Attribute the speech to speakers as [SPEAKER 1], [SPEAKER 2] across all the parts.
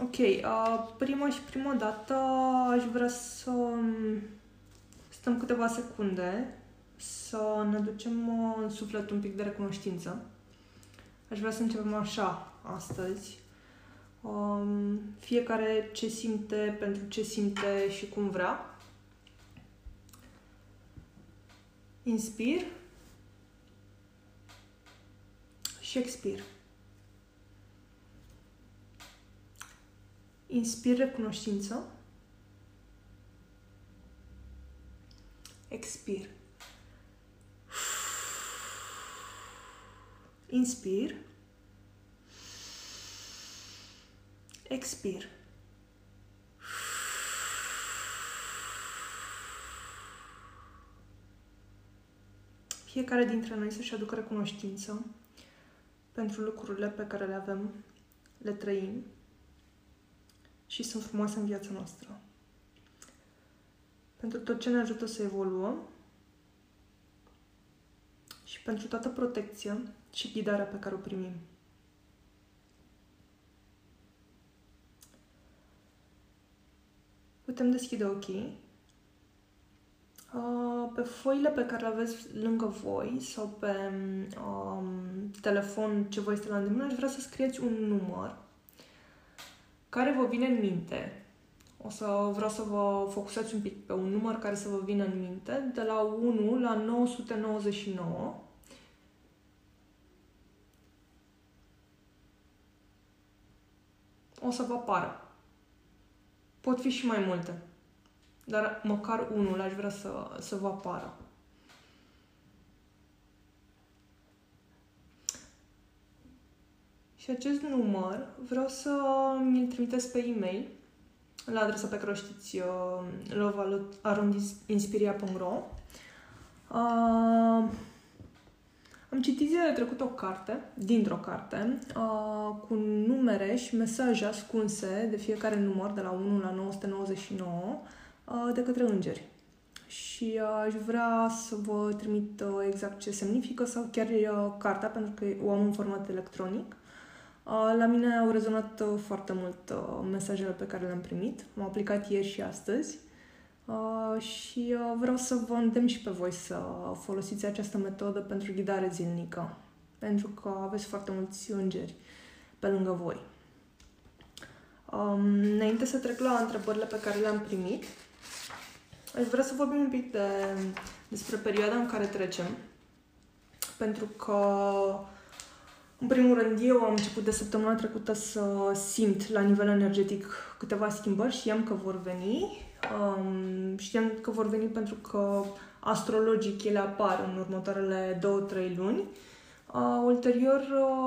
[SPEAKER 1] Ok, uh, prima și prima dată aș vrea să um, stăm câteva secunde, să ne ducem uh, în suflet un pic de recunoștință. Aș vrea să începem așa astăzi. Um, fiecare ce simte, pentru ce simte și cum vrea. Inspir și expir. Inspir recunoștință. Expir. Inspir. Expir. Fiecare dintre noi să-și aducă recunoștință pentru lucrurile pe care le avem, le trăim și sunt frumoase în viața noastră. Pentru tot ce ne ajută să evoluăm și pentru toată protecția și ghidarea pe care o primim. Putem deschide ochii. Uh, pe foile pe care le aveți lângă voi sau pe um, telefon ce vă este la îndemână, aș vrea să scrieți un număr care vă vine în minte. O să vreau să vă focusați un pic pe un număr care să vă vină în minte, de la 1 la 999. O să vă apară. Pot fi și mai multe. Dar măcar unul aș vrea să, să vă apară. Și acest număr vreau să mi-l trimiteți pe e-mail la adresa pe care o știți, uh, lovaarondinspiria.ro uh, Am citit zilele trecut o carte, dintr-o carte, uh, cu numere și mesaje ascunse de fiecare număr, de la 1 la 999, uh, de către îngeri. Și uh, aș vrea să vă trimit uh, exact ce semnifică sau chiar uh, cartea, pentru că o am în format electronic. Uh, la mine au rezonat uh, foarte mult uh, mesajele pe care le-am primit. M-am aplicat ieri și astăzi și vreau să vă îndemn și pe voi să folosiți această metodă pentru ghidare zilnică, pentru că aveți foarte mulți îngeri pe lângă voi. Um, înainte să trec la întrebările pe care le-am primit, aș vrea să vorbim un pic de, despre perioada în care trecem, pentru că în primul rând, eu am început de săptămâna trecută să simt la nivel energetic câteva schimbări, știam că vor veni. Um, știam că vor veni pentru că astrologic ele apar în următoarele două-trei luni. Uh, ulterior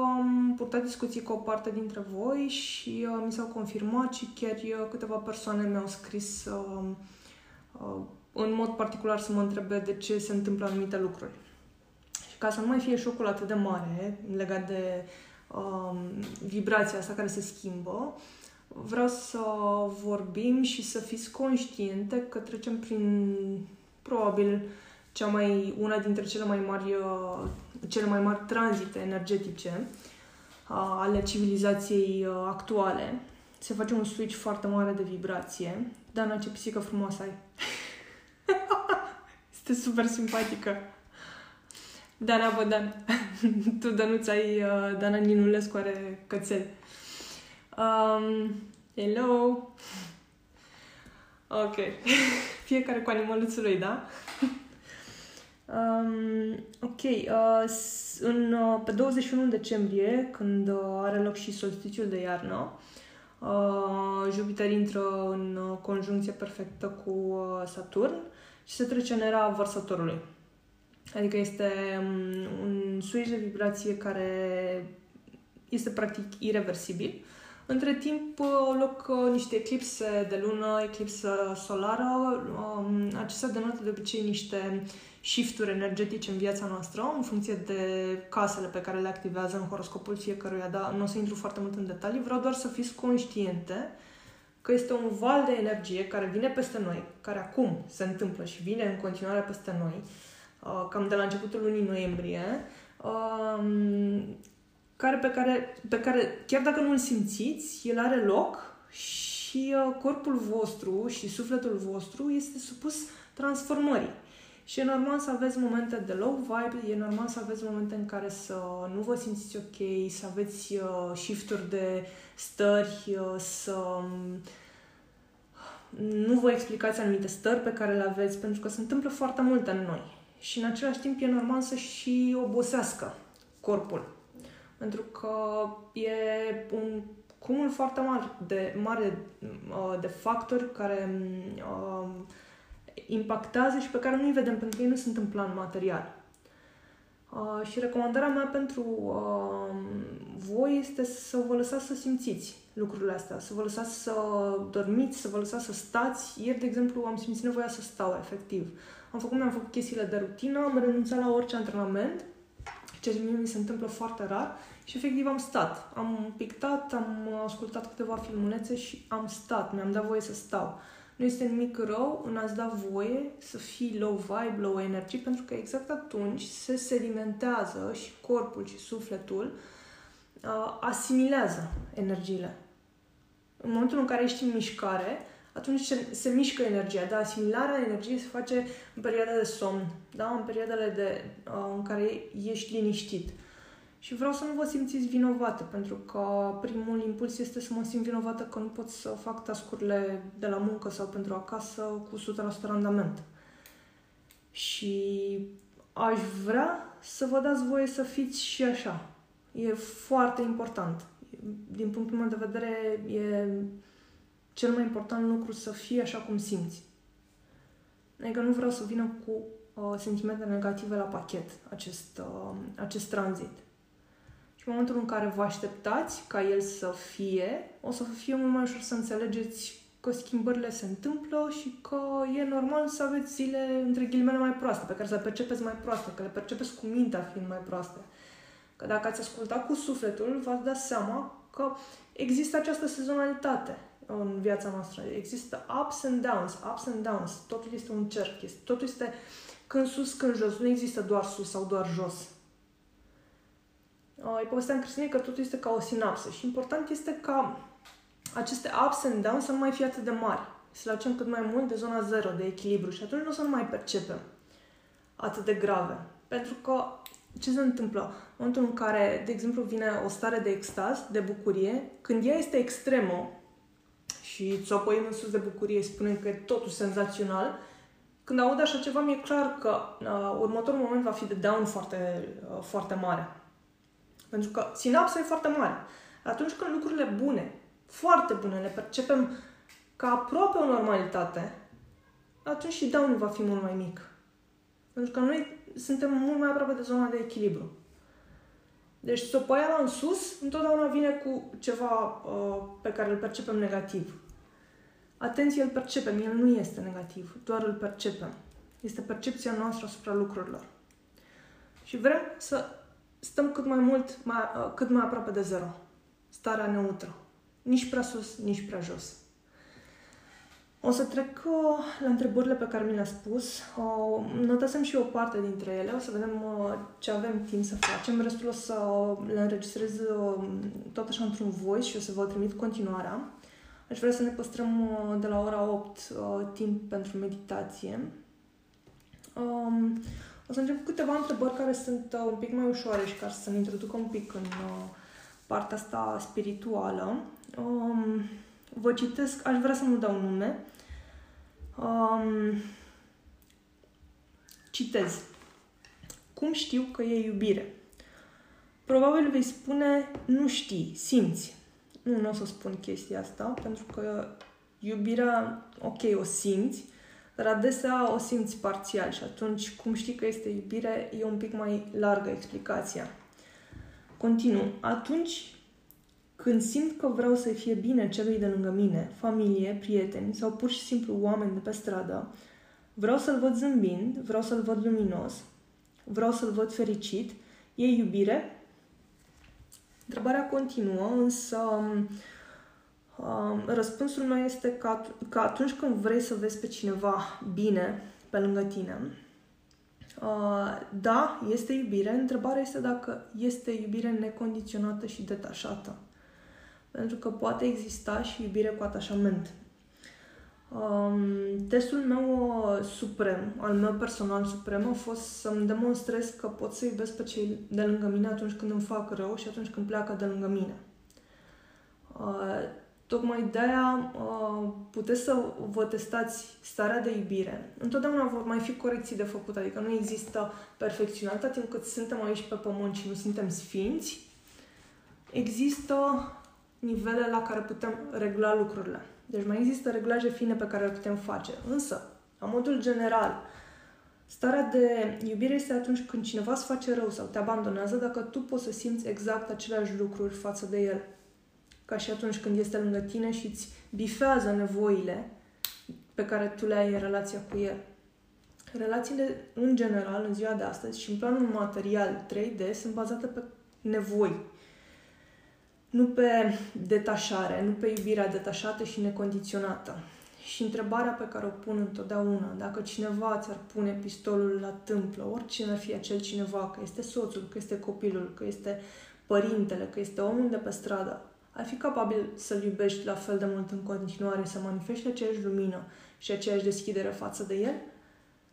[SPEAKER 1] am purtat discuții cu o parte dintre voi și uh, mi s-au confirmat și chiar uh, câteva persoane mi-au scris uh, uh, în mod particular să mă întrebe de ce se întâmplă anumite lucruri ca să nu mai fie șocul atât de mare legat de um, vibrația asta care se schimbă, vreau să vorbim și să fiți conștiente că trecem prin probabil cea mai, una dintre cele mai mari, uh, cele mai mari tranzite energetice uh, ale civilizației uh, actuale. Se face un switch foarte mare de vibrație. Dana, ce pisică frumoasă ai! este super simpatică! Dana Bădan. tu, Dănuț, ai uh, Dana Ninulescu are cățel. Um, hello! Ok. Fiecare cu animăluțul lui, da? um, ok. Uh, în, uh, pe 21 decembrie, când uh, are loc și solstițiul de iarnă, uh, Jupiter intră în uh, conjuncție perfectă cu uh, Saturn și se trece în era vărsătorului. Adică este um, un switch de vibrație care este practic irreversibil. Între timp au loc uh, niște eclipse de lună, eclipsă solară. Um, acestea denotă de obicei niște shifturi energetice în viața noastră, în funcție de casele pe care le activează în horoscopul fiecăruia, dar nu o să intru foarte mult în detalii, vreau doar să fiți conștiente că este un val de energie care vine peste noi, care acum se întâmplă și vine în continuare peste noi, Uh, cam de la începutul lunii noiembrie, um, care, pe, care, pe care, chiar dacă nu îl simțiți, el are loc și uh, corpul vostru și sufletul vostru este supus transformării. Și e normal să aveți momente de low vibe, e normal să aveți momente în care să nu vă simțiți ok, să aveți uh, shifturi de stări, uh, să um, nu vă explicați anumite stări pe care le aveți, pentru că se întâmplă foarte multe în noi. Și în același timp e normal să și obosească corpul. Pentru că e un cumul foarte mare de, mare uh, de factori care uh, impactează și pe care nu-i vedem pentru că ei nu sunt în plan material. Uh, și recomandarea mea pentru uh, voi este să vă lăsați să simțiți lucrurile astea, să vă lăsați să dormiți, să vă lăsați să stați. Ieri, de exemplu, am simțit nevoia să stau, efectiv. Am făcut, mi-am făcut chestiile de rutină, am renunțat la orice antrenament, ceea ce mie mi se întâmplă foarte rar și efectiv am stat. Am pictat, am ascultat câteva filmulețe și am stat, mi-am dat voie să stau. Nu este nimic rău în a-ți da voie să fii low vibe, low energy, pentru că exact atunci se sedimentează și corpul și sufletul uh, asimilează energiile. În momentul în care ești în mișcare, atunci se, se mișcă energia. Da, asimilarea energiei se face în perioada de somn, da? în perioadele de, uh, în care ești liniștit. Și vreau să nu vă simțiți vinovată, pentru că primul impuls este să mă simt vinovată că nu pot să fac tascurile de la muncă sau pentru acasă cu 100% randament. Și aș vrea să vă dați voie să fiți și așa. E foarte important. Din punctul meu de vedere, e cel mai important lucru să fii așa cum simți. Adică nu vreau să vină cu uh, sentimente negative la pachet acest, uh, acest tranzit. Și în momentul în care vă așteptați ca el să fie, o să fie mult mai ușor să înțelegeți că schimbările se întâmplă și că e normal să aveți zile, între ghilimele, mai proaste, pe care să le percepeți mai proaste, că le percepeți cu mintea fiind mai proaste. Că dacă ați ascultat cu sufletul, v-ați dat seama că există această sezonalitate în viața noastră. Există ups and downs, ups and downs. Totul este un cerc. Totul este când sus, când jos. Nu există doar sus sau doar jos. Îi povesteam Cristinei că totul este ca o sinapsă și important este ca aceste ups and downs să nu mai fie atât de mari. Să le facem cât mai mult de zona zero, de echilibru și atunci nu o să nu mai percepem atât de grave. Pentru că ce se întâmplă? În momentul în care, de exemplu, vine o stare de extaz, de bucurie, când ea este extremă și ți-o apoi în sus de bucurie, spunem că e totul senzațional, când aud așa ceva, mi-e clar că uh, următorul moment va fi de down foarte, uh, foarte mare. Pentru că sinapsa e foarte mare. Atunci când lucrurile bune, foarte bune, le percepem ca aproape o normalitate, atunci și down va fi mult mai mic. Pentru că noi suntem mult mai aproape de zona de echilibru. Deci sopoiala în sus întotdeauna vine cu ceva uh, pe care îl percepem negativ. Atenție, îl percepem, el nu este negativ, doar îl percepem. Este percepția noastră asupra lucrurilor. Și vrem să stăm cât mai mult, mai, uh, cât mai aproape de zero. Starea neutră. Nici prea sus, nici prea jos. O să trec uh, la întrebările pe care mi le-a spus. Uh, notasem și o parte dintre ele. O să vedem uh, ce avem timp să facem. Restul o să le înregistrez uh, tot așa într-un voice și o să vă trimit continuarea. Aș vrea să ne păstrăm uh, de la ora 8 uh, timp pentru meditație. Um, o să încep cu câteva întrebări care sunt uh, un pic mai ușoare și care să ne introducă un pic în uh, partea asta spirituală. Um, vă citesc, aș vrea să nu dau nume. Um, citez. Cum știu că e iubire? Probabil vei spune, nu știi, simți. Nu, nu o să spun chestia asta, pentru că iubirea, ok, o simți, dar adesea o simți parțial și atunci cum știi că este iubire e un pic mai largă explicația. Continu. Atunci când simt că vreau să fie bine celui de lângă mine, familie, prieteni sau pur și simplu oameni de pe stradă, vreau să-l văd zâmbind, vreau să-l văd luminos, vreau să-l văd fericit, e iubire? Întrebarea continuă, însă Um, răspunsul meu este că, că atunci când vrei să vezi pe cineva bine pe lângă tine, Uh, da, este iubire. Întrebarea este dacă este iubire necondiționată și detașată. Pentru că poate exista și iubire cu atașament. Um, testul meu uh, suprem, al meu personal suprem, a fost să-mi demonstrez că pot să iubesc pe cei de lângă mine atunci când îmi fac rău și atunci când pleacă de lângă mine. Uh, tocmai de-aia uh, puteți să vă testați starea de iubire. Întotdeauna vor mai fi corecții de făcut, adică nu există perfecțiune. Atâta timp cât suntem aici pe pământ și nu suntem sfinți, există nivele la care putem regla lucrurile. Deci mai există reglaje fine pe care le putem face. Însă, la modul general, starea de iubire este atunci când cineva îți face rău sau te abandonează dacă tu poți să simți exact aceleași lucruri față de el. Ca și atunci când este lângă tine și îți bifează nevoile pe care tu le ai în relația cu el. Relațiile, în general, în ziua de astăzi și în planul material 3D sunt bazate pe nevoi nu pe detașare, nu pe iubirea detașată și necondiționată. Și întrebarea pe care o pun întotdeauna, dacă cineva ți-ar pune pistolul la tâmplă, oricine ar fi acel cineva, că este soțul, că este copilul, că este părintele, că este omul de pe stradă, ai fi capabil să-l iubești la fel de mult în continuare, să manifesti aceeași lumină și aceeași deschidere față de el?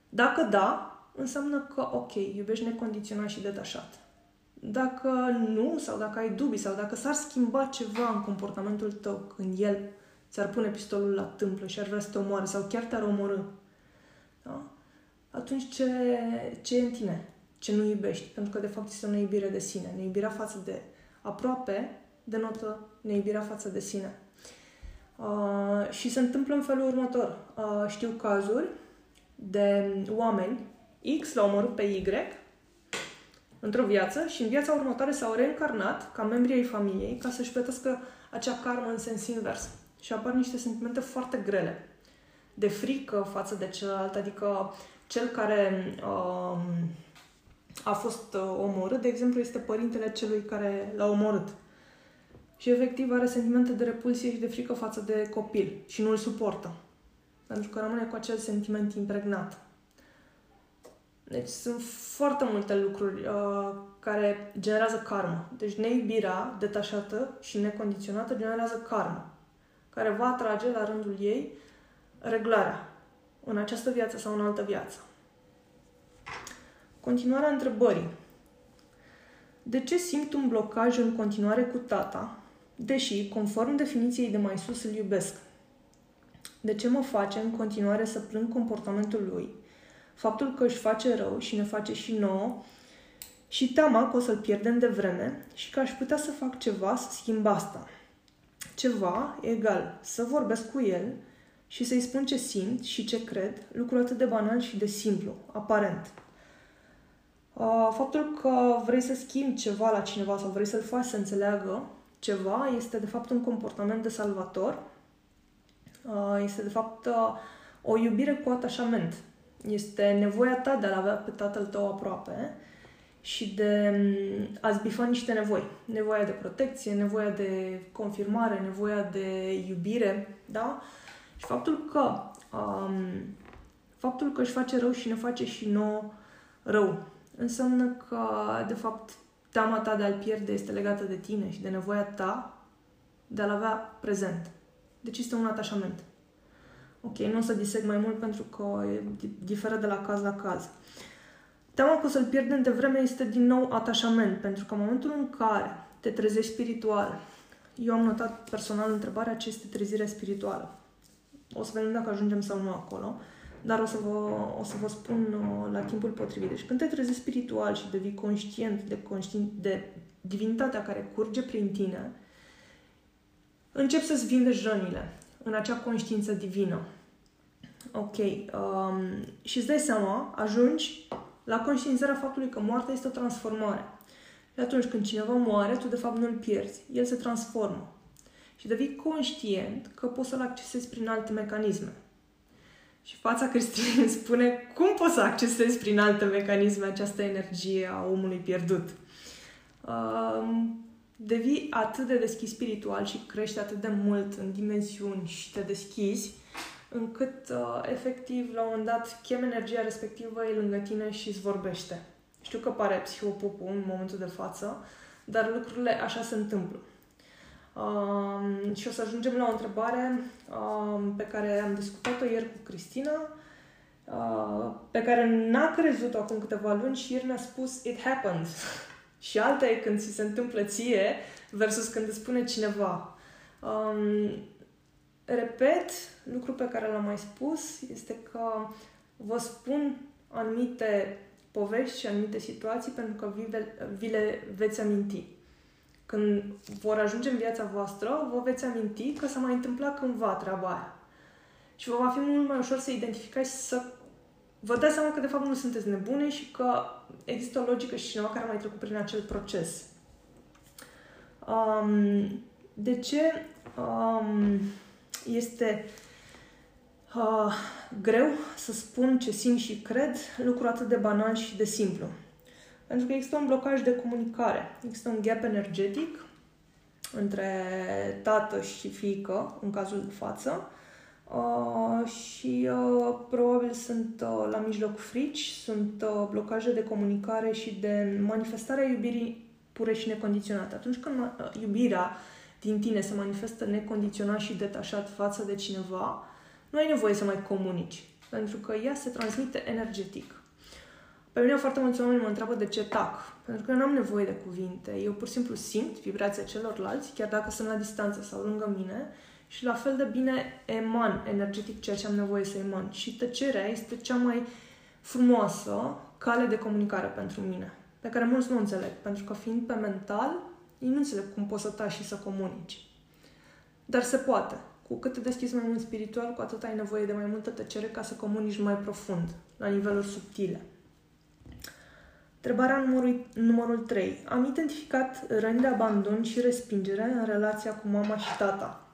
[SPEAKER 1] Dacă da, înseamnă că, ok, iubești necondiționat și detașat. Dacă nu, sau dacă ai dubii, sau dacă s-ar schimba ceva în comportamentul tău când el ți-ar pune pistolul la tâmplă și ar vrea să te omoare, sau chiar te-ar omorâ, da? atunci ce, ce e în tine? Ce nu iubești? Pentru că, de fapt, este o neiubire de sine. Neiubirea față de aproape denotă neiubirea față de sine. Uh, și se întâmplă în felul următor. Uh, știu cazuri de oameni, X l-au omorât pe Y, într-o viață și în viața următoare s-au reîncarnat ca membri ai familiei ca să-și plătească acea karmă în sens invers. Și apar niște sentimente foarte grele. De frică față de celălalt, adică cel care uh, a fost uh, omorât, de exemplu, este părintele celui care l-a omorât. Și efectiv are sentimente de repulsie și de frică față de copil și nu îl suportă. Pentru că rămâne cu acel sentiment impregnat. Deci sunt foarte multe lucruri uh, care generează karmă. Deci neiubirea detașată și necondiționată generează karmă, care va atrage la rândul ei reglarea în această viață sau în altă viață. Continuarea întrebării. De ce simt un blocaj în continuare cu tata, deși, conform definiției de mai sus, îl iubesc? De ce mă face în continuare să plâng comportamentul lui faptul că își face rău și ne face și nouă și teama că o să-l pierdem de vreme și că aș putea să fac ceva să schimb asta. Ceva egal să vorbesc cu el și să-i spun ce simt și ce cred, lucru atât de banal și de simplu, aparent. Faptul că vrei să schimbi ceva la cineva sau vrei să-l faci să înțeleagă ceva este de fapt un comportament de salvator. Este de fapt o iubire cu atașament. Este nevoia ta de a-l avea pe tatăl tău aproape și de mm, a-ți bifa niște nevoi. Nevoia de protecție, nevoia de confirmare, nevoia de iubire, da? Și faptul că um, faptul că își face rău și ne face și nouă rău înseamnă că, de fapt, teama ta de a-l pierde este legată de tine și de nevoia ta de a-l avea prezent. Deci este un atașament. Ok, nu o să diseg mai mult pentru că diferă de la caz la caz. Teama că o să-l pierdem de vreme este din nou atașament, pentru că în momentul în care te trezești spiritual, eu am notat personal întrebarea ce este trezirea spirituală. O să vedem dacă ajungem sau nu acolo, dar o să vă, o să vă spun uh, la timpul potrivit. Deci când te trezești spiritual și devii conștient de, conștient de divinitatea care curge prin tine, începi să-ți vindești rănile în acea conștiință divină. Ok. Um, și îți dai seama, ajungi la conștiințarea faptului că moartea este o transformare. Și atunci când cineva moare, tu de fapt nu îl pierzi. El se transformă. Și devii conștient că poți să-l accesezi prin alte mecanisme. Și fața Cristinei spune cum poți să accesezi prin alte mecanisme această energie a omului pierdut. Um, devii atât de deschis spiritual și crești atât de mult în dimensiuni și te deschizi, încât uh, efectiv la un moment dat chem energia respectivă e lângă tine și îți vorbește. Știu că pare psihopupu în momentul de față, dar lucrurile așa se întâmplă. Um, și o să ajungem la o întrebare um, pe care am discutat-o ieri cu Cristina, uh, pe care n-a crezut-o acum câteva luni și ieri mi-a spus It happened. și alta e când ți se întâmplă ție versus când îți spune cineva. Um, repet, lucru pe care l-am mai spus este că vă spun anumite povești și anumite situații pentru că vi, vi le veți aminti. Când vor ajunge în viața voastră, vă veți aminti că s-a mai întâmplat cândva treaba aia. Și vă va fi mult mai ușor să identificați și să vă dați seama că de fapt nu sunteți nebune și că există o logică și cineva care a mai trecut prin acel proces. Um, de ce um, este uh, greu să spun ce simt și cred lucru atât de banal și de simplu? Pentru că există un blocaj de comunicare, există un gap energetic între tată și fiică, în cazul de față, uh, și uh, probabil sunt uh, la mijloc frici, sunt uh, blocaje de comunicare și de manifestarea iubirii pure și necondiționate. Atunci când uh, iubirea din tine se manifestă necondiționat și detașat față de cineva, nu ai nevoie să mai comunici, pentru că ea se transmite energetic. Pe mine foarte mulți oameni mă întreabă de ce tac, pentru că eu nu am nevoie de cuvinte. Eu pur și simplu simt vibrația celorlalți, chiar dacă sunt la distanță sau lângă mine, și la fel de bine eman energetic ceea ce am nevoie să eman. Și tăcerea este cea mai frumoasă cale de comunicare pentru mine, pe care mulți nu înțeleg, pentru că fiind pe mental, ei nu înțeleg cum poți să taci și să comunici. Dar se poate. Cu cât te deschizi mai mult spiritual, cu atât ai nevoie de mai multă tăcere ca să comunici mai profund, la niveluri subtile. Întrebarea numărul, numărul 3. Am identificat răni de abandon și respingere în relația cu mama și tata.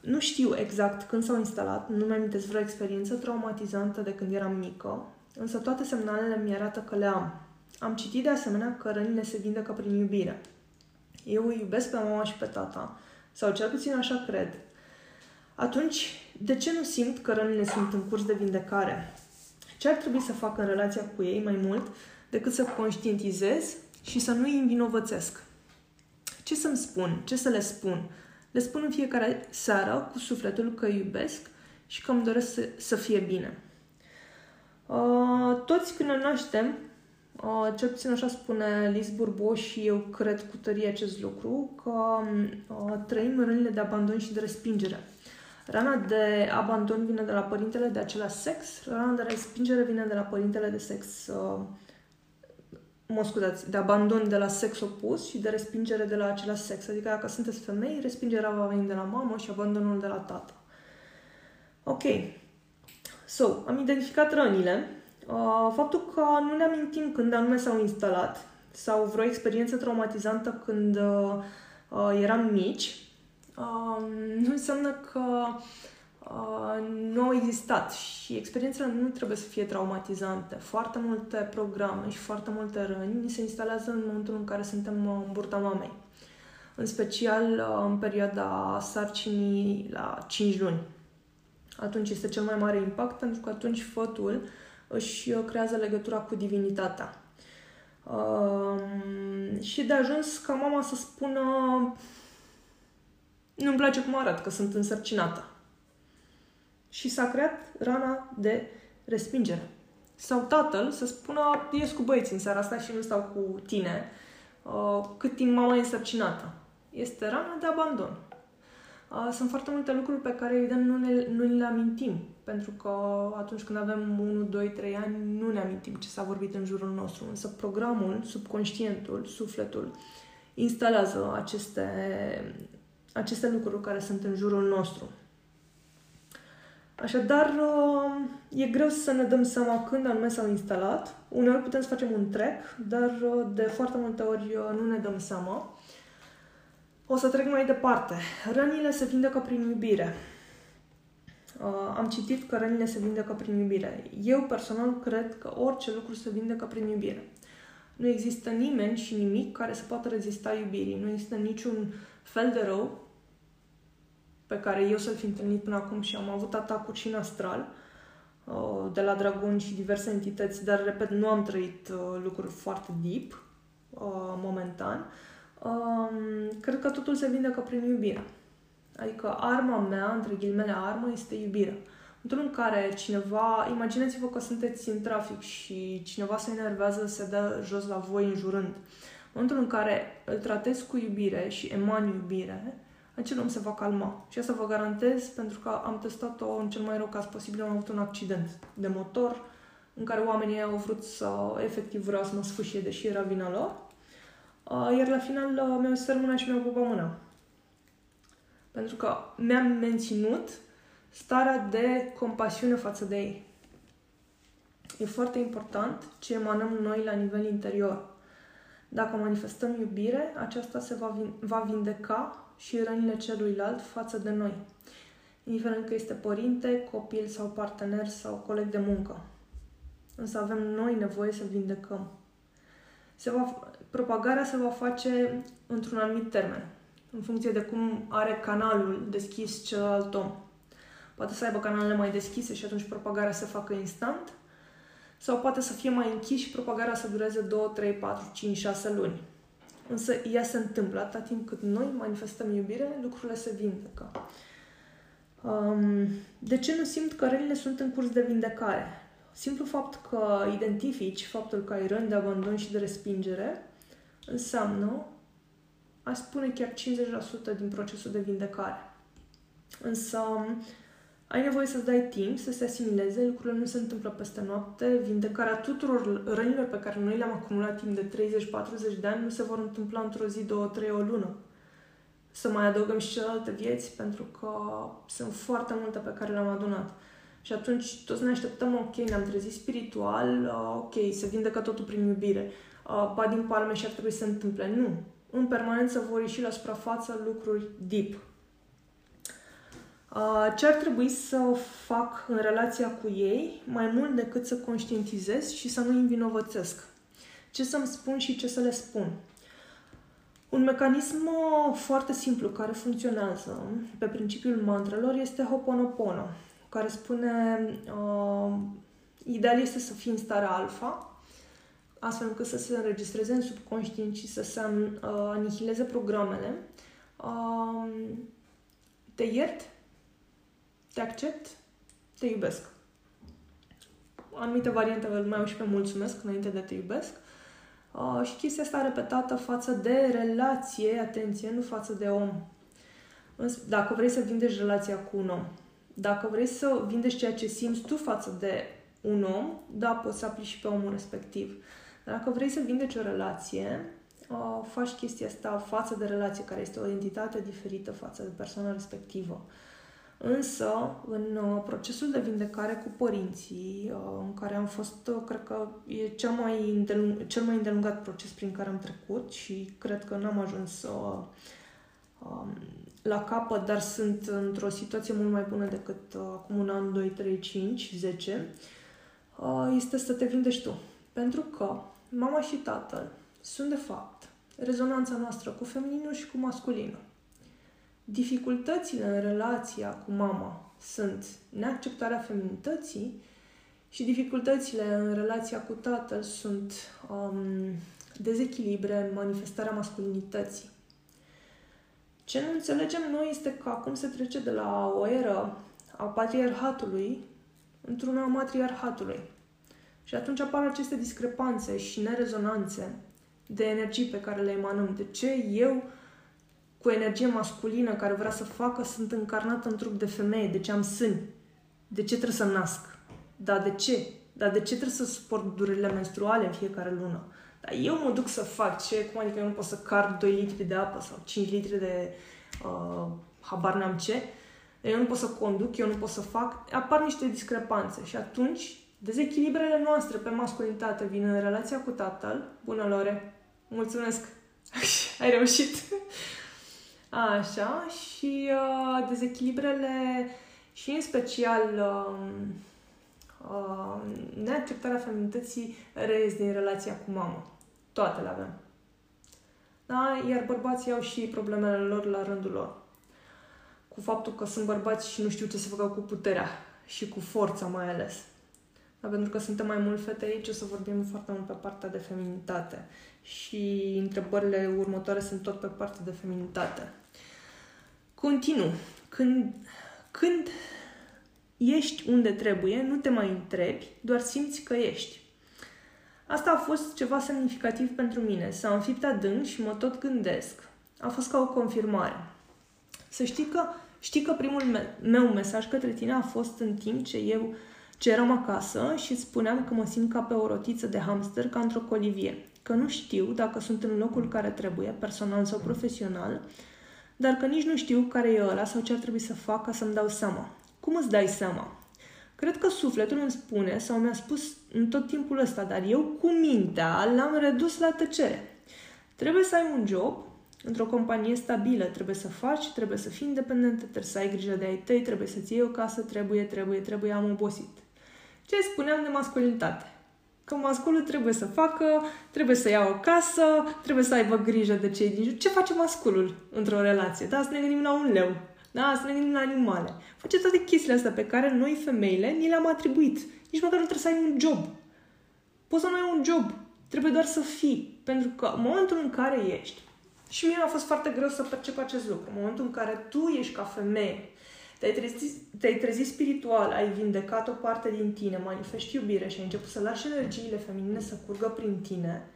[SPEAKER 1] Nu știu exact când s-au instalat, nu mi-am vreo experiență traumatizantă de când eram mică, însă toate semnalele mi arată că le am. Am citit de asemenea că rănile se vindecă prin iubire. Eu îi iubesc pe mama și pe tata, sau cel puțin așa cred. Atunci, de ce nu simt că rănile sunt în curs de vindecare? Ce ar trebui să fac în relația cu ei mai mult decât să conștientizez și să nu îi învinovățesc? Ce să-mi spun? Ce să le spun? Le spun în fiecare seară cu sufletul că iubesc și că îmi doresc să, să fie bine. Uh, toți când ne naștem, uh, cel puțin așa spune Liz Burboș și eu cred cu tărie acest lucru, că uh, trăim rănile de abandon și de respingere. Rana de abandon vine de la părintele de același sex, rana de respingere vine de la părintele de sex, uh, mă scuzați, de abandon de la sex opus și de respingere de la același sex. Adică dacă sunteți femei, respingerea va veni de la mamă și abandonul de la tată. Ok. So, am identificat rănile. Uh, faptul că nu ne amintim când anume s-au instalat sau vreo experiență traumatizantă când uh, uh eram mici, nu înseamnă că uh, nu au existat și experiențele nu trebuie să fie traumatizante. Foarte multe programe și foarte multe răni ni se instalează în momentul în care suntem uh, în burta mamei. În special uh, în perioada sarcinii la 5 luni. Atunci este cel mai mare impact pentru că atunci fătul își uh, creează legătura cu divinitatea. Uh, și de ajuns ca mama să spună nu-mi place cum arăt, că sunt însărcinată. Și s-a creat rana de respingere. Sau tatăl să spună, ies cu băieții în seara asta și nu stau cu tine, uh, cât timp mama e însărcinată. Este rana de abandon. Uh, sunt foarte multe lucruri pe care, evident, nu, ne, nu le amintim. Pentru că atunci când avem 1, 2, 3 ani, nu ne amintim ce s-a vorbit în jurul nostru. Însă programul, subconștientul, sufletul, instalează aceste aceste lucruri care sunt în jurul nostru. Așadar, e greu să ne dăm seama când anume s-au instalat. Uneori putem să facem un track, dar de foarte multe ori nu ne dăm seama. O să trec mai departe. Rănile se vindecă prin iubire. Am citit că rănile se vindecă prin iubire. Eu personal cred că orice lucru se vindecă prin iubire. Nu există nimeni și nimic care să poată rezista iubirii. Nu există niciun fel de rău pe care eu să-l fi întâlnit până acum și am avut atacuri și în astral uh, de la dragoni și diverse entități, dar, repet, nu am trăit uh, lucruri foarte deep uh, momentan. Um, cred că totul se vindecă prin iubire. Adică arma mea, între ghilimele armă, este iubirea. Într-un în care cineva, imaginați-vă că sunteți în trafic și cineva se enervează, se dă jos la voi înjurând. În momentul în care îl tratezi cu iubire și emani iubire, acel om se va calma. Și asta vă garantez pentru că am testat-o în cel mai rău caz posibil, am avut un accident de motor în care oamenii au vrut să, efectiv, vreau să mă sfâșie, deși era vina lor. Uh, iar la final uh, mi-au săr mâna și mi-au pupat mâna. Pentru că mi-am menținut starea de compasiune față de ei. E foarte important ce emanăm noi la nivel interior. Dacă manifestăm iubire, aceasta se va, va vindeca și rănile celuilalt față de noi, indiferent că este părinte, copil sau partener sau coleg de muncă. Însă avem noi nevoie să vindecăm. Se va, propagarea se va face într-un anumit termen, în funcție de cum are canalul deschis celălalt om. Poate să aibă canalele mai deschise și atunci propagarea se facă instant, sau poate să fie mai închis și propagarea să dureze 2, 3, 4, 5, 6 luni. Însă ea se întâmplă atâta timp cât noi manifestăm iubire, lucrurile se vindecă. Um, de ce nu simt că rănile sunt în curs de vindecare? Simplu fapt că identifici faptul că ai răni de abandon și de respingere înseamnă, aș spune chiar 50% din procesul de vindecare. Însă, ai nevoie să-ți dai timp să se asimileze, lucrurile nu se întâmplă peste noapte, vindecarea tuturor rănilor pe care noi le-am acumulat timp de 30-40 de ani nu se vor întâmpla într-o zi, două, trei, o lună. Să mai adăugăm și celelalte vieți, pentru că sunt foarte multe pe care le-am adunat. Și atunci toți ne așteptăm, ok, ne-am trezit spiritual, uh, ok, se vindecă totul prin iubire. Uh, ba din palme și ar trebui să se întâmple. Nu. În permanență vor ieși la suprafață lucruri deep, Uh, ce ar trebui să fac în relația cu ei, mai mult decât să conștientizez și să nu îi învinovățesc? Ce să-mi spun și ce să le spun? Un mecanism uh, foarte simplu care funcționează pe principiul mantrelor este Hoponopono, care spune uh, ideal este să fii în starea alfa, astfel încât să se înregistreze în subconștient și să se uh, anihileze programele. Uh, te iert, te accept, te iubesc. Anumite variante mai au și pe mulțumesc înainte de te iubesc. Uh, și chestia asta repetată față de relație, atenție, nu față de om. Dacă vrei să vindești relația cu un om, dacă vrei să vindești ceea ce simți tu față de un om, da, poți să aplici și pe omul respectiv. Dacă vrei să vindeci o relație, uh, faci chestia asta față de relație, care este o entitate diferită față de persoana respectivă. Însă, în uh, procesul de vindecare cu părinții, uh, în care am fost, uh, cred că e cel mai, îndelung, cel mai îndelungat proces prin care am trecut și cred că n-am ajuns um, la capăt, dar sunt într-o situație mult mai bună decât acum un an, 2, 3, 5, 10, este să te vindești tu. Pentru că mama și tatăl sunt, de fapt, rezonanța noastră cu femininul și cu masculinul. Dificultățile în relația cu mama sunt neacceptarea feminității și dificultățile în relația cu tatăl sunt um, dezechilibre, manifestarea masculinității. Ce nu înțelegem noi este că acum se trece de la o eră a patriarhatului într-una a matriarhatului. Și atunci apar aceste discrepanțe și nerezonanțe de energii pe care le emanăm. De ce eu cu energie masculină care vrea să facă, sunt încarnată în trup de femeie, de ce am sâni, de ce trebuie să nasc, dar de ce? Dar de ce trebuie să suport durerile menstruale în fiecare lună? Dar eu mă duc să fac ce? Cum adică eu nu pot să car 2 litri de apă sau 5 litri de uh, habar n-am ce? Eu nu pot să conduc, eu nu pot să fac. Apar niște discrepanțe și atunci dezechilibrele noastre pe masculinitate vin în relația cu tatăl. Bună, Lore! Mulțumesc! Ai reușit! Așa, și uh, dezechilibrele și în special uh, uh, neacceptarea feminității reies din relația cu mama. Toate le avem. Da? Iar bărbații au și problemele lor la rândul lor. Cu cu faptul că sunt bărbați și nu știu ce să facă cu puterea și cu forța mai ales. Dar pentru că suntem mai mult fete aici, o să vorbim foarte mult pe partea de feminitate. Și întrebările următoare sunt tot pe partea de feminitate. Continu. Când, când ești unde trebuie, nu te mai întrebi, doar simți că ești. Asta a fost ceva semnificativ pentru mine. S-a înfipt adânc și mă tot gândesc. A fost ca o confirmare. Să știi că, știi că primul meu mesaj către tine a fost în timp ce eu ce eram acasă și spuneam că mă simt ca pe o rotiță de hamster, ca într-o colivie. Că nu știu dacă sunt în locul care trebuie, personal sau profesional, dar că nici nu știu care e ăla sau ce ar trebui să fac ca să-mi dau seama. Cum îți dai seama? Cred că sufletul îmi spune sau mi-a spus în tot timpul ăsta, dar eu cu mintea l-am redus la tăcere. Trebuie să ai un job într-o companie stabilă, trebuie să faci, trebuie să fii independent, trebuie să ai grijă de ai tăi, trebuie să-ți iei o casă, trebuie, trebuie, trebuie, am obosit. Ce spuneam de masculinitate? Că masculul trebuie să facă, trebuie să ia o casă, trebuie să aibă grijă de cei din jur. Ce face masculul într-o relație? Da, să ne gândim la un leu. Da, să ne gândim la animale. Face toate chestiile astea pe care noi, femeile, ni le-am atribuit. Nici măcar nu trebuie să ai un job. Poți să nu ai un job. Trebuie doar să fii. Pentru că în momentul în care ești, și mie a fost foarte greu să percep acest lucru, în momentul în care tu ești ca femeie, te-ai trezit, te-ai trezit spiritual, ai vindecat o parte din tine, manifesti iubire și ai început să lași energiile feminine să curgă prin tine,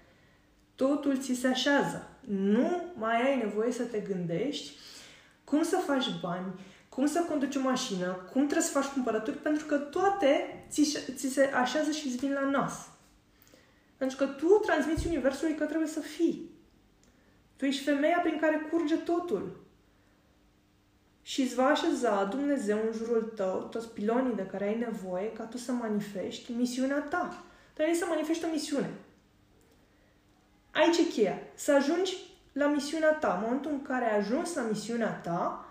[SPEAKER 1] totul ți se așează. Nu mai ai nevoie să te gândești cum să faci bani, cum să conduci o mașină, cum trebuie să faci cumpărături, pentru că toate ți, ți se așează și îți vin la nas. Pentru că tu transmiți Universului că trebuie să fii. Tu ești femeia prin care curge totul. Și îți va așeza Dumnezeu în jurul tău toți pilonii de care ai nevoie ca tu să manifesti misiunea ta. Trebuie să manifesti o misiune. Aici e cheia. Să ajungi la misiunea ta. În momentul în care ai ajuns la misiunea ta,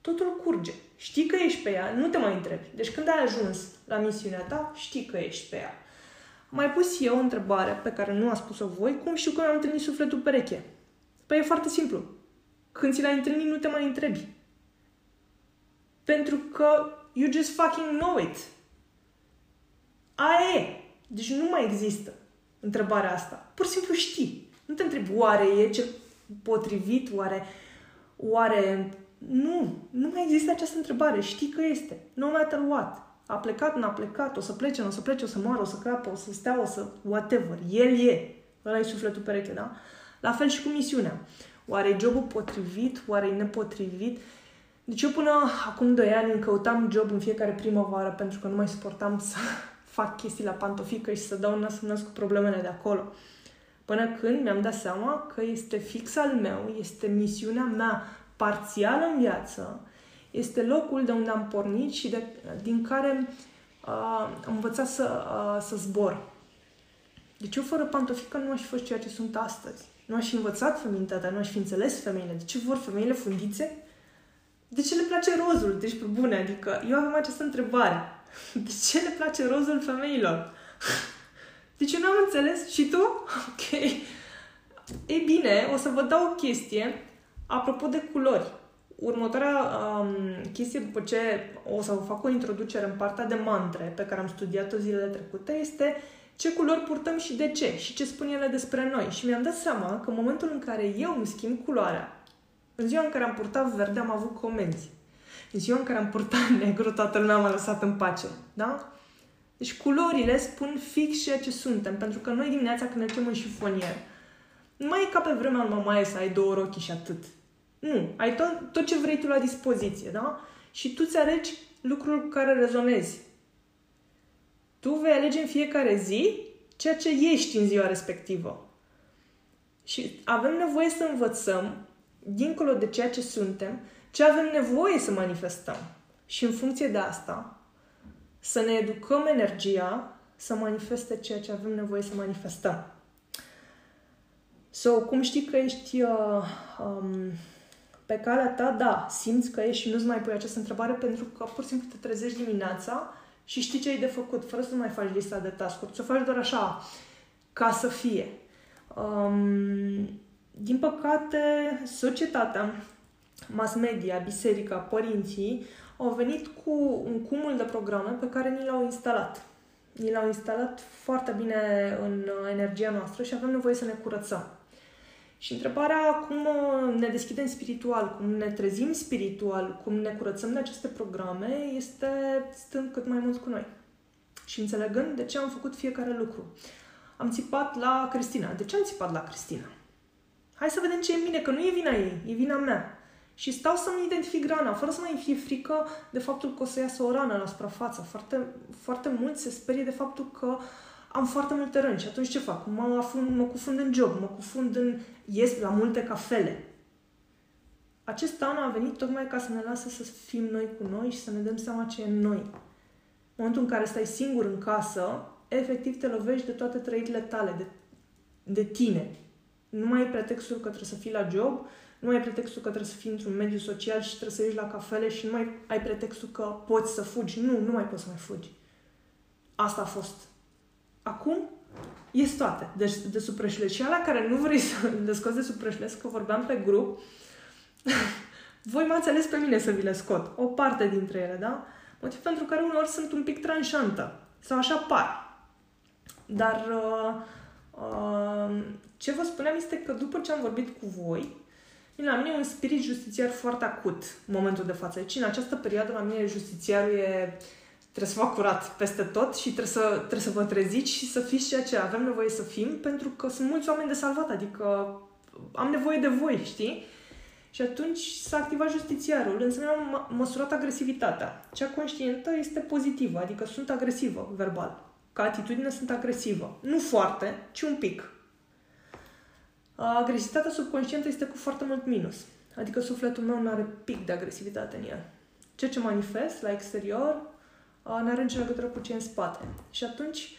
[SPEAKER 1] totul curge. Știi că ești pe ea, nu te mai întrebi. Deci când ai ajuns la misiunea ta, știi că ești pe ea. Am mai pus eu o întrebare pe care nu a spus-o voi, cum știu că mi-am întâlnit sufletul pereche? Păi e foarte simplu. Când ți l-ai întâlnit, nu te mai întrebi. Pentru că you just fucking know it. Aia e. Deci nu mai există întrebarea asta. Pur și simplu știi. Nu te întrebi oare e ce potrivit, oare, oare... Nu, nu mai există această întrebare. Știi că este. No matter what. A plecat, n-a plecat, o să plece, nu o să plece, o să moară, o să crapă, o să stea, o să... whatever. El e. Ăla e sufletul pereche, da? La fel și cu misiunea. Oare e jobul potrivit? Oare e nepotrivit? Deci eu până acum 2 ani îmi căutam job în fiecare primăvară pentru că nu mai suportam să fac chestii la pantofică și să dau nas în nas cu problemele de acolo. Până când mi-am dat seama că este fix al meu, este misiunea mea parțială în viață, este locul de unde am pornit și de, din care uh, am învățat să, uh, să zbor. Deci eu fără pantofică nu aș fi fost ceea ce sunt astăzi. Nu aș fi învățat feminitatea, nu aș fi înțeles femeile. De ce vor femeile fundițe? De ce le place rozul? Deci, pe bune, adică eu aveam această întrebare. De ce le place rozul femeilor? Deci eu n-am înțeles. Și tu? Ok. Ei bine, o să vă dau o chestie apropo de culori. Următoarea um, chestie, după ce o să vă fac o introducere în partea de mantre pe care am studiat-o zilele trecute, este ce culori purtăm și de ce și ce spun ele despre noi. Și mi-am dat seama că în momentul în care eu îmi schimb culoarea, în ziua în care am purtat verde am avut comenzi. În ziua în care am purtat negru, toată lumea m-a lăsat în pace. Da? Deci culorile spun fix ceea ce suntem, pentru că noi dimineața când mergem în șifonier, nu mai e ca pe vremea lui mamaie să ai două rochi și atât. Nu, ai tot, tot ce vrei tu la dispoziție, da? Și tu ți alegi lucruri cu care rezonezi. Tu vei alege în fiecare zi ceea ce ești în ziua respectivă. Și avem nevoie să învățăm, dincolo de ceea ce suntem, ce avem nevoie să manifestăm. Și în funcție de asta, să ne educăm energia să manifeste ceea ce avem nevoie să manifestăm. So, cum știi că ești uh, um, pe calea ta? Da, simți că ești și nu-ți mai pui această întrebare pentru că pur și simplu te trezești dimineața și știi ce ai de făcut, fără să mai faci lista de task-uri. Să faci doar așa, ca să fie. Um, din păcate, societatea mass media, biserica, părinții, au venit cu un cumul de programe pe care ni le-au instalat. Ni le-au instalat foarte bine în energia noastră și avem nevoie să ne curățăm. Și întrebarea cum ne deschidem spiritual, cum ne trezim spiritual, cum ne curățăm de aceste programe, este stând cât mai mult cu noi. Și înțelegând de ce am făcut fiecare lucru. Am țipat la Cristina. De ce am țipat la Cristina? Hai să vedem ce e în mine, că nu e vina ei, e vina mea. Și stau să-mi identific rana, fără să mai fie frică de faptul că o să iasă o rană la suprafață. Foarte, foarte mulți se sperie de faptul că am foarte multe răni și atunci ce fac? Mă, afund, mă cufund în job, mă cufund în... ies la multe cafele. Acest an a venit tocmai ca să ne lase să fim noi cu noi și să ne dăm seama ce e în noi. În momentul în care stai singur în casă, efectiv te lovești de toate trăirile tale, de, de tine. Nu mai ai pretextul că trebuie să fii la job, nu mai ai pretextul că trebuie să fii într-un mediu social și trebuie să ieși la cafele și nu mai ai pretextul că poți să fugi. Nu, nu mai poți să mai fugi. Asta a fost. Acum, ies toate de, de sub Și alea care nu vrei să le scoți de sub că vorbeam pe grup, voi m-ați înțeles pe mine să vi le scot. O parte dintre ele, da? Motiv pentru care uneori sunt un pic tranșantă. Sau așa par. Dar uh, uh, ce vă spuneam este că după ce am vorbit cu voi, la mine e un spirit justițiar foarte acut în momentul de față. Deci în această perioadă la mine justițiarul e trebuie să fac curat peste tot și trebuie să, trebuie să vă treziți și să fiți ceea ce avem nevoie să fim, pentru că sunt mulți oameni de salvat, adică am nevoie de voi, știi? Și atunci s-a activat justițiarul, însă mi-am măsurat agresivitatea. Cea conștientă este pozitivă, adică sunt agresivă verbal. Ca atitudine sunt agresivă. Nu foarte, ci un pic. Agresivitatea subconștientă este cu foarte mult minus. Adică sufletul meu nu are pic de agresivitate în el. Ceea ce manifest la exterior nu are nicio legătură cu ce în spate. Și atunci,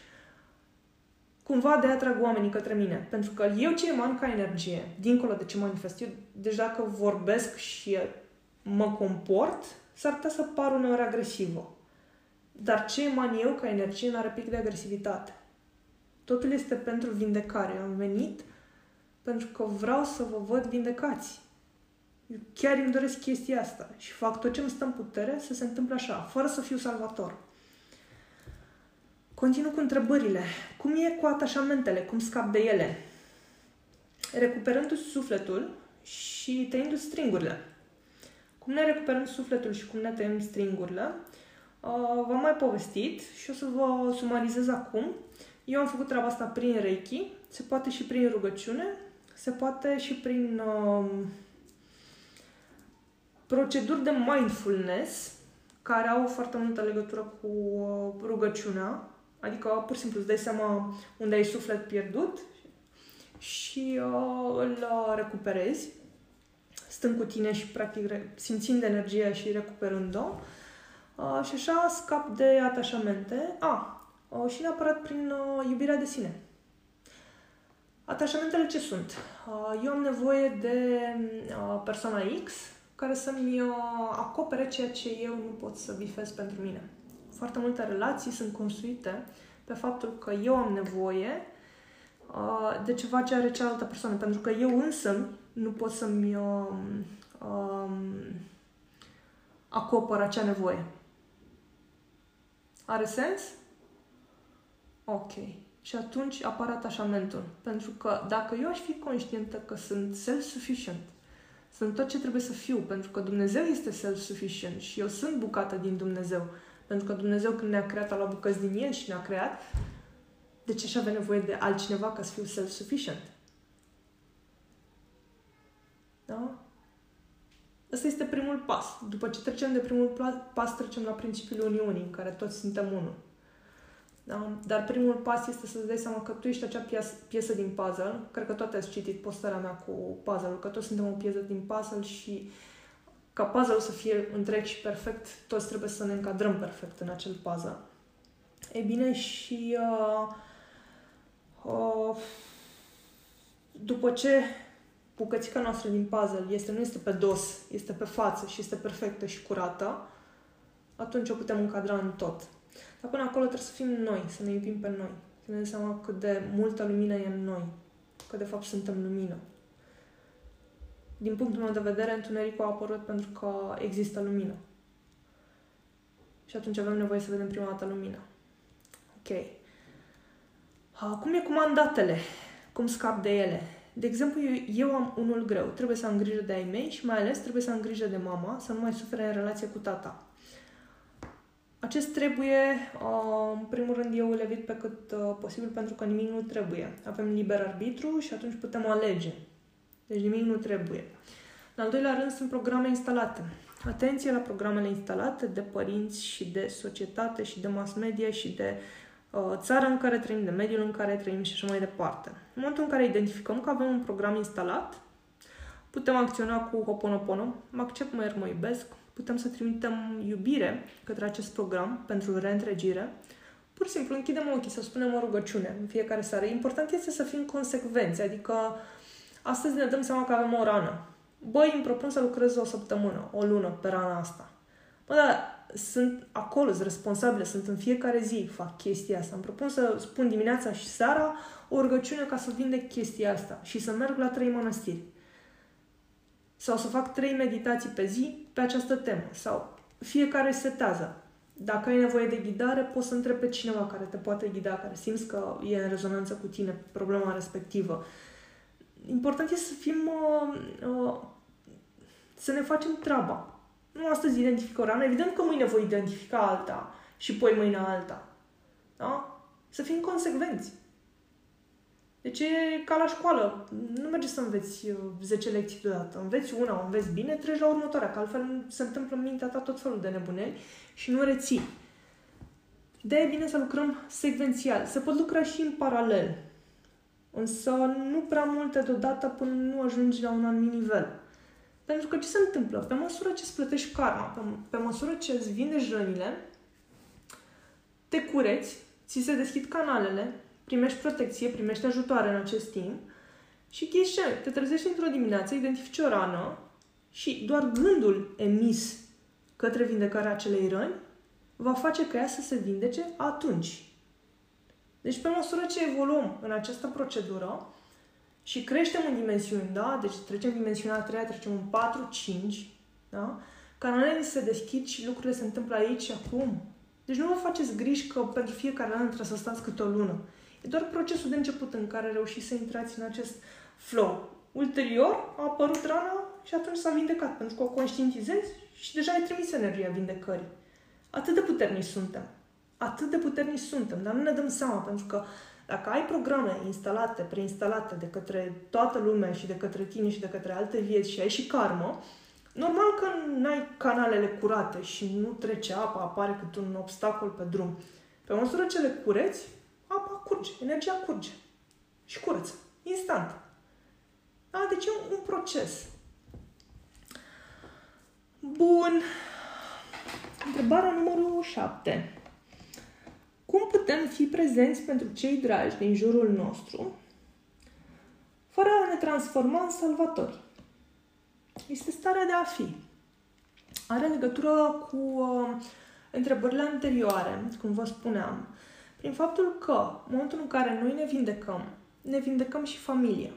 [SPEAKER 1] cumva de atrag oamenii către mine. Pentru că eu ce eman ca energie, dincolo de ce manifest eu, deci dacă vorbesc și mă comport, s-ar putea să par uneori agresivă. Dar ce eman eu ca energie nu are pic de agresivitate. Totul este pentru vindecare. Eu am venit pentru că vreau să vă văd vindecați. Eu chiar îmi doresc chestia asta și fac tot ce îmi stă în putere să se întâmple așa, fără să fiu salvator. Continu cu întrebările. Cum e cu atașamentele? Cum scap de ele? Recuperându-ți sufletul și tăindu-ți stringurile. Cum ne recuperăm sufletul și cum ne tăiem stringurile, uh, v-am mai povestit și o să vă sumarizez acum. Eu am făcut treaba asta prin Reiki, se poate și prin rugăciune, se poate și prin uh, proceduri de mindfulness care au foarte multă legătură cu uh, rugăciunea, adică pur și simplu îți dai seama unde ai suflet pierdut și uh, îl uh, recuperezi stând cu tine și practic simțind energia și recuperând-o uh, și așa scap de atașamente. A, ah, uh, și neapărat prin uh, iubirea de sine. Atașamentele ce sunt? Uh, eu am nevoie de uh, persoana X care să-mi uh, acopere ceea ce eu nu pot să bifez pentru mine. Foarte multe relații sunt construite pe faptul că eu am nevoie de ceva ce are cealaltă persoană, pentru că eu însă nu pot să-mi um, acopăr acea nevoie. Are sens? Ok. Și atunci apare atașamentul. Pentru că dacă eu aș fi conștientă că sunt self-sufficient, sunt tot ce trebuie să fiu, pentru că Dumnezeu este self-sufficient și eu sunt bucată din Dumnezeu. Pentru că Dumnezeu când ne-a creat a luat bucăți din El și ne-a creat, de ce aș avea nevoie de altcineva ca să fiu self-sufficient? Da? Ăsta este primul pas. După ce trecem de primul pas, trecem la principiul Uniunii, în care toți suntem unul. Da? Dar primul pas este să-ți dai seama că tu ești acea piesă, piesă din puzzle. Cred că toate ați citit postarea mea cu puzzle că toți suntem o piesă din puzzle și ca puzzle să fie întreg și perfect, toți trebuie să ne încadrăm perfect în acel puzzle. E bine, și uh, uh, după ce bucățica noastră din puzzle este, nu este pe dos, este pe față și este perfectă și curată, atunci o putem încadra în tot. Dar până acolo trebuie să fim noi, să ne iubim pe noi. Să ne dăm seama cât de multă lumină e în noi. Că de fapt suntem lumină. din punctul meu de vedere, întunericul a apărut pentru că există lumină. Și atunci avem nevoie să vedem prima dată lumina. Ok. Cum e cu mandatele? Cum scap de ele? De exemplu, eu, eu am unul greu. Trebuie să am grijă de ai mei și mai ales trebuie să am grijă de mama, să nu mai sufere în relație cu tata. Acest trebuie, în primul rând, eu îl evit pe cât posibil pentru că nimic nu trebuie. Avem liber arbitru și atunci putem alege. Deci nimic nu trebuie. În al doilea rând sunt programe instalate. Atenție la programele instalate de părinți și de societate și de mass media și de uh, țara în care trăim, de mediul în care trăim și așa mai departe. În momentul în care identificăm că avem un program instalat, putem acționa cu Hoponopono, mă accept, mă iert, mă iubesc, putem să trimitem iubire către acest program pentru reîntregire, pur și simplu închidem ochii, să spunem o rugăciune în fiecare seară. Important este să fim consecvenți, adică astăzi ne dăm seama că avem o rană băi, îmi propun să lucrez o săptămână, o lună pe rana asta. Bă, dar sunt acolo, sunt responsabile, sunt în fiecare zi, fac chestia asta. Îmi propun să spun dimineața și seara o rugăciune ca să vindec chestia asta și să merg la trei mănăstiri. Sau să fac trei meditații pe zi pe această temă. Sau fiecare setează. Dacă ai nevoie de ghidare, poți să întrebi pe cineva care te poate ghida, care simți că e în rezonanță cu tine problema respectivă important este să fim, uh, uh, să ne facem treaba. Nu astăzi identifică o rană, evident că mâine voi identifica alta și poi mâine alta. Da? Să fim consecvenți. Deci e ca la școală. Nu merge să înveți 10 uh, lecții deodată. Înveți una, o înveți bine, treci la următoarea, că altfel se întâmplă în mintea ta tot felul de nebuneli și nu reții. de e bine să lucrăm secvențial. Se pot lucra și în paralel. Însă nu prea multe deodată până nu ajungi la un anumit nivel. Pentru că ce se întâmplă? Pe măsură ce îți plătești karma, pe, pe măsură ce îți vindești rănile, te cureți, ți se deschid canalele, primești protecție, primești ajutoare în acest timp și chestia, te trezești într-o dimineață, identifici o rană și doar gândul emis către vindecarea acelei răni va face ca ea să se vindece atunci. Deci, pe măsură ce evoluăm în această procedură și creștem în dimensiuni, da? Deci trecem dimensiunea a treia, trecem în 4, 5, da? Canalele se deschid și lucrurile se întâmplă aici și acum. Deci nu vă faceți griji că pentru fiecare an trebuie să stați câte o lună. E doar procesul de început în care reușiți să intrați în acest flow. Ulterior a apărut rana și atunci s-a vindecat, pentru că o conștientizezi și deja ai trimis energia vindecării. Atât de puternici suntem atât de puternici suntem, dar nu ne dăm seama, pentru că dacă ai programe instalate, preinstalate de către toată lumea și de către tine și de către alte vieți și ai și karmă, normal că nu ai canalele curate și nu trece apa, apare cât un obstacol pe drum. Pe măsură ce le cureți, apa curge, energia curge și curăță, instant. Da? Deci e un, un proces. Bun. Întrebarea numărul 7. Cum putem fi prezenți pentru cei dragi din jurul nostru fără a ne transforma în salvatori? Este starea de a fi. Are legătură cu uh, întrebările anterioare, cum vă spuneam, prin faptul că, în momentul în care noi ne vindecăm, ne vindecăm și familia.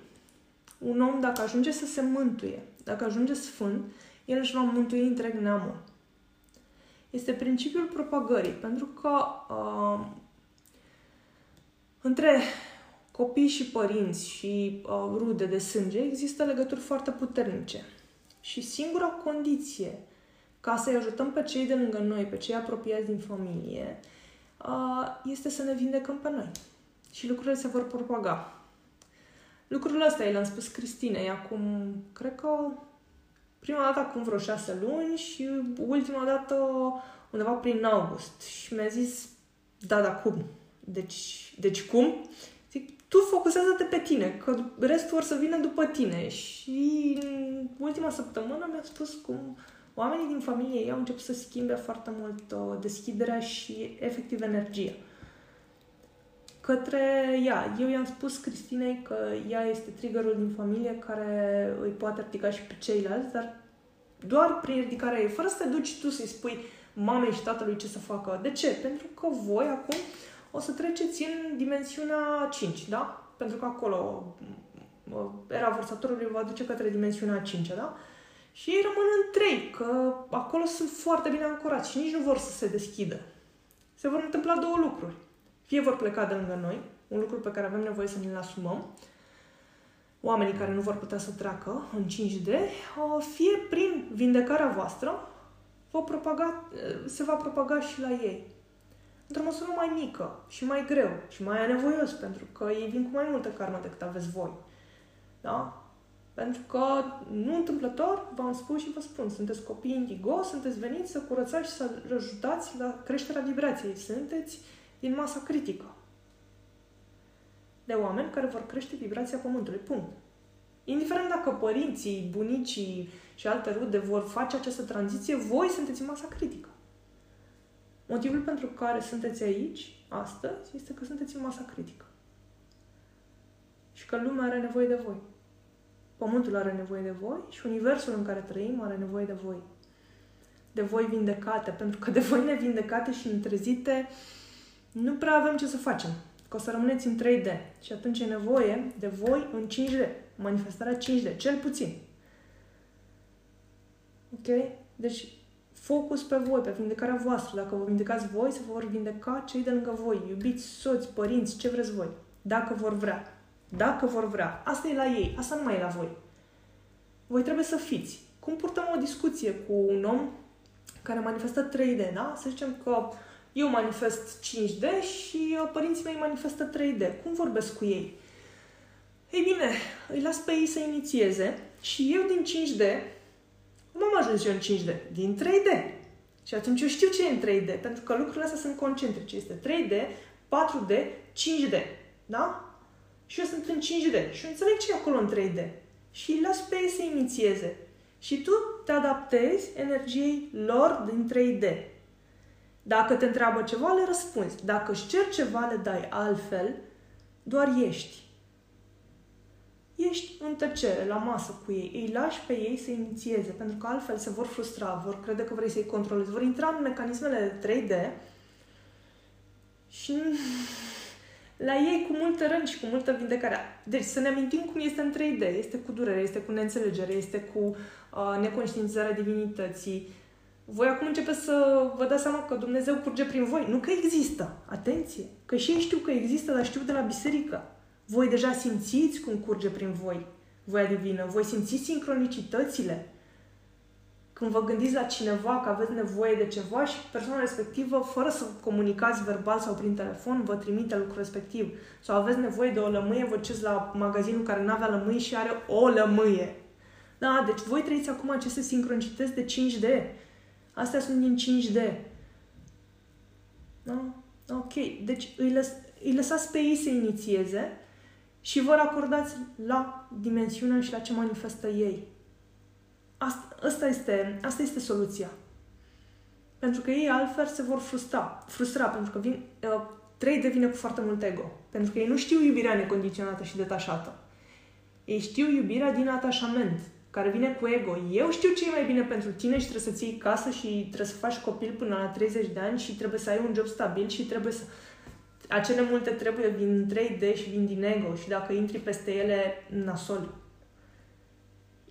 [SPEAKER 1] Un om, dacă ajunge să se mântuie, dacă ajunge sfânt, el își va mântui întreg neamul este principiul propagării, pentru că uh, între copii și părinți și uh, rude de sânge există legături foarte puternice. Și singura condiție ca să-i ajutăm pe cei de lângă noi, pe cei apropiați din familie, uh, este să ne vindecăm pe noi. Și lucrurile se vor propaga. Lucrurile astea i le-am spus Cristinei acum, cred că Prima dată acum vreo șase luni și ultima dată undeva prin august. Și mi-a zis, da, da, cum? Deci, deci cum? Zic, tu focusează-te pe tine, că restul or să vină după tine. Și în ultima săptămână mi-a spus cum oamenii din familie ei au început să schimbe foarte mult uh, deschiderea și efectiv energia către ea. Eu i-am spus Cristinei că ea este triggerul din familie care îi poate ridica și pe ceilalți, dar doar prin ridicarea ei, fără să te duci tu să-i spui mamei și tatălui ce să facă. De ce? Pentru că voi acum o să treceți în dimensiunea 5, da? Pentru că acolo era vărsatorului va duce către dimensiunea 5 da? Și ei rămân în 3, că acolo sunt foarte bine ancorați și nici nu vor să se deschidă. Se vor întâmpla două lucruri. Fie vor pleca de lângă noi, un lucru pe care avem nevoie să ne-l asumăm, oamenii care nu vor putea să treacă în 5D, fie prin vindecarea voastră, va propaga, se va propaga și la ei. Într-o măsură mai mică și mai greu și mai anevoios, pentru că ei vin cu mai multă karmă decât aveți voi. Da? Pentru că, nu întâmplător, v-am spus și vă spun, sunteți copii indigo, sunteți veniți să curățați și să ajutați la creșterea vibrației. Sunteți din masa critică de oameni care vor crește vibrația Pământului. Punct. Indiferent dacă părinții, bunicii și alte rude vor face această tranziție, voi sunteți în masa critică. Motivul pentru care sunteți aici, astăzi, este că sunteți în masa critică. Și că lumea are nevoie de voi. Pământul are nevoie de voi și universul în care trăim are nevoie de voi. De voi vindecate, pentru că de voi nevindecate și întrezite nu prea avem ce să facem. Că o să rămâneți în 3D și atunci e nevoie de voi în 5D. Manifestarea 5D, cel puțin. Ok? Deci, focus pe voi, pe vindecarea voastră. Dacă vă vindecați voi, se vor vindeca cei de lângă voi. Iubiți, soți, părinți, ce vreți voi. Dacă vor vrea. Dacă vor vrea. Asta e la ei, asta nu mai e la voi. Voi trebuie să fiți. Cum purtăm o discuție cu un om care manifestă 3D, da? Să zicem că eu manifest 5D și uh, părinții mei manifestă 3D. Cum vorbesc cu ei? Ei bine, îi las pe ei să inițieze și eu din 5D, cum am ajuns eu în 5D? Din 3D. Și atunci eu știu ce e în 3D, pentru că lucrurile astea sunt concentrice. Este 3D, 4D, 5D. Da? Și eu sunt în 5D și eu înțeleg ce e acolo în 3D. Și îi las pe ei să inițieze. Și tu te adaptezi energiei lor din 3D. Dacă te întreabă ceva, le răspunzi. Dacă își cer ceva, le dai altfel, doar ești. Ești în tăcere, la masă cu ei, îi lași pe ei să inițieze, pentru că altfel se vor frustra, vor crede că vrei să-i controlezi, vor intra în mecanismele 3D și la ei cu multă rând și cu multă vindecare. Deci să ne amintim cum este în 3D. Este cu durere, este cu neînțelegere, este cu uh, neconștientizarea divinității, voi acum începeți să vă dați seama că Dumnezeu curge prin voi. Nu că există. Atenție! Că și ei știu că există, dar știu de la biserică. Voi deja simțiți cum curge prin voi voia divină. Voi simțiți sincronicitățile. Când vă gândiți la cineva că aveți nevoie de ceva și persoana respectivă, fără să comunicați verbal sau prin telefon, vă trimite lucrul respectiv. Sau aveți nevoie de o lămâie, vă duceți la magazinul care nu avea lămâie și are o lămâie. Da, deci voi trăiți acum aceste sincronicități de 5D Astea sunt din 5D. Da? Ok. Deci îi, lăs, îi lăsați pe ei să inițieze și vă acordați la dimensiunea și la ce manifestă ei. Asta, asta, este, asta este soluția. Pentru că ei altfel se vor frustra. Frustra, pentru că vin, uh, 3 devine cu foarte mult ego. Pentru că ei nu știu iubirea necondiționată și detașată. Ei știu iubirea din atașament care vine cu ego. Eu știu ce e mai bine pentru tine și trebuie să ții casă și trebuie să faci copil până la 30 de ani și trebuie să ai un job stabil și trebuie să... Acele multe trebuie vin 3D și vin din ego și dacă intri peste ele, nasol.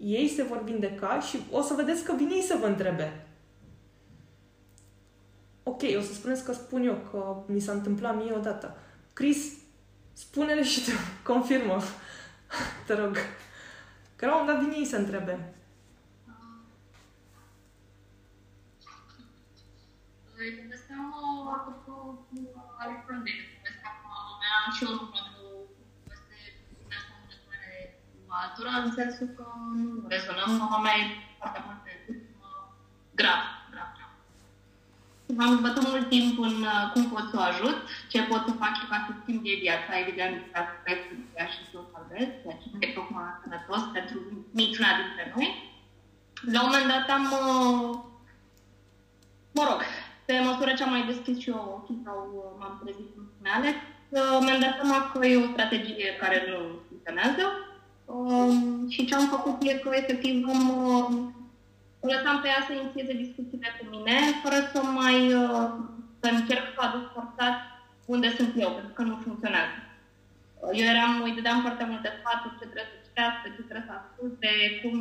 [SPEAKER 1] Ei se vor vindeca și o să vedeți că vine ei să vă întrebe. Ok, o să spuneți că spun eu, că mi s-a întâmplat mie odată. Chris, spune-le și tu, confirmă. Te rog. Că la un dat vine ei să întrebe.
[SPEAKER 2] Povesteam apropo cu Alexandre, povesteam mea și o în sensul că nu rezonăm, mama mea e foarte mult de grav, grav, grav. Am învățat mult timp în cum pot să o ajut, ce pot să fac și ca să schimb de viața, evident, aspectul ea și să o salvez, ceea ce e tocmai sănătos pentru niciuna dintre noi. La un moment dat am, uh, mă rog, pe măsură ce am mai deschis și eu ochii sau uh, m-am trezit în mele, uh, mi-am dat seama că e o strategie care nu funcționează um, și ce am făcut e că efectiv am o lăsam pe ea să inițieze discuțiile cu mine, fără să mai să încerc să aduc forțat unde sunt eu, pentru că nu funcționează. Eu eram, îi dădeam foarte multe sfaturi ce trebuie să citească, ce trebuie să asculte, cum,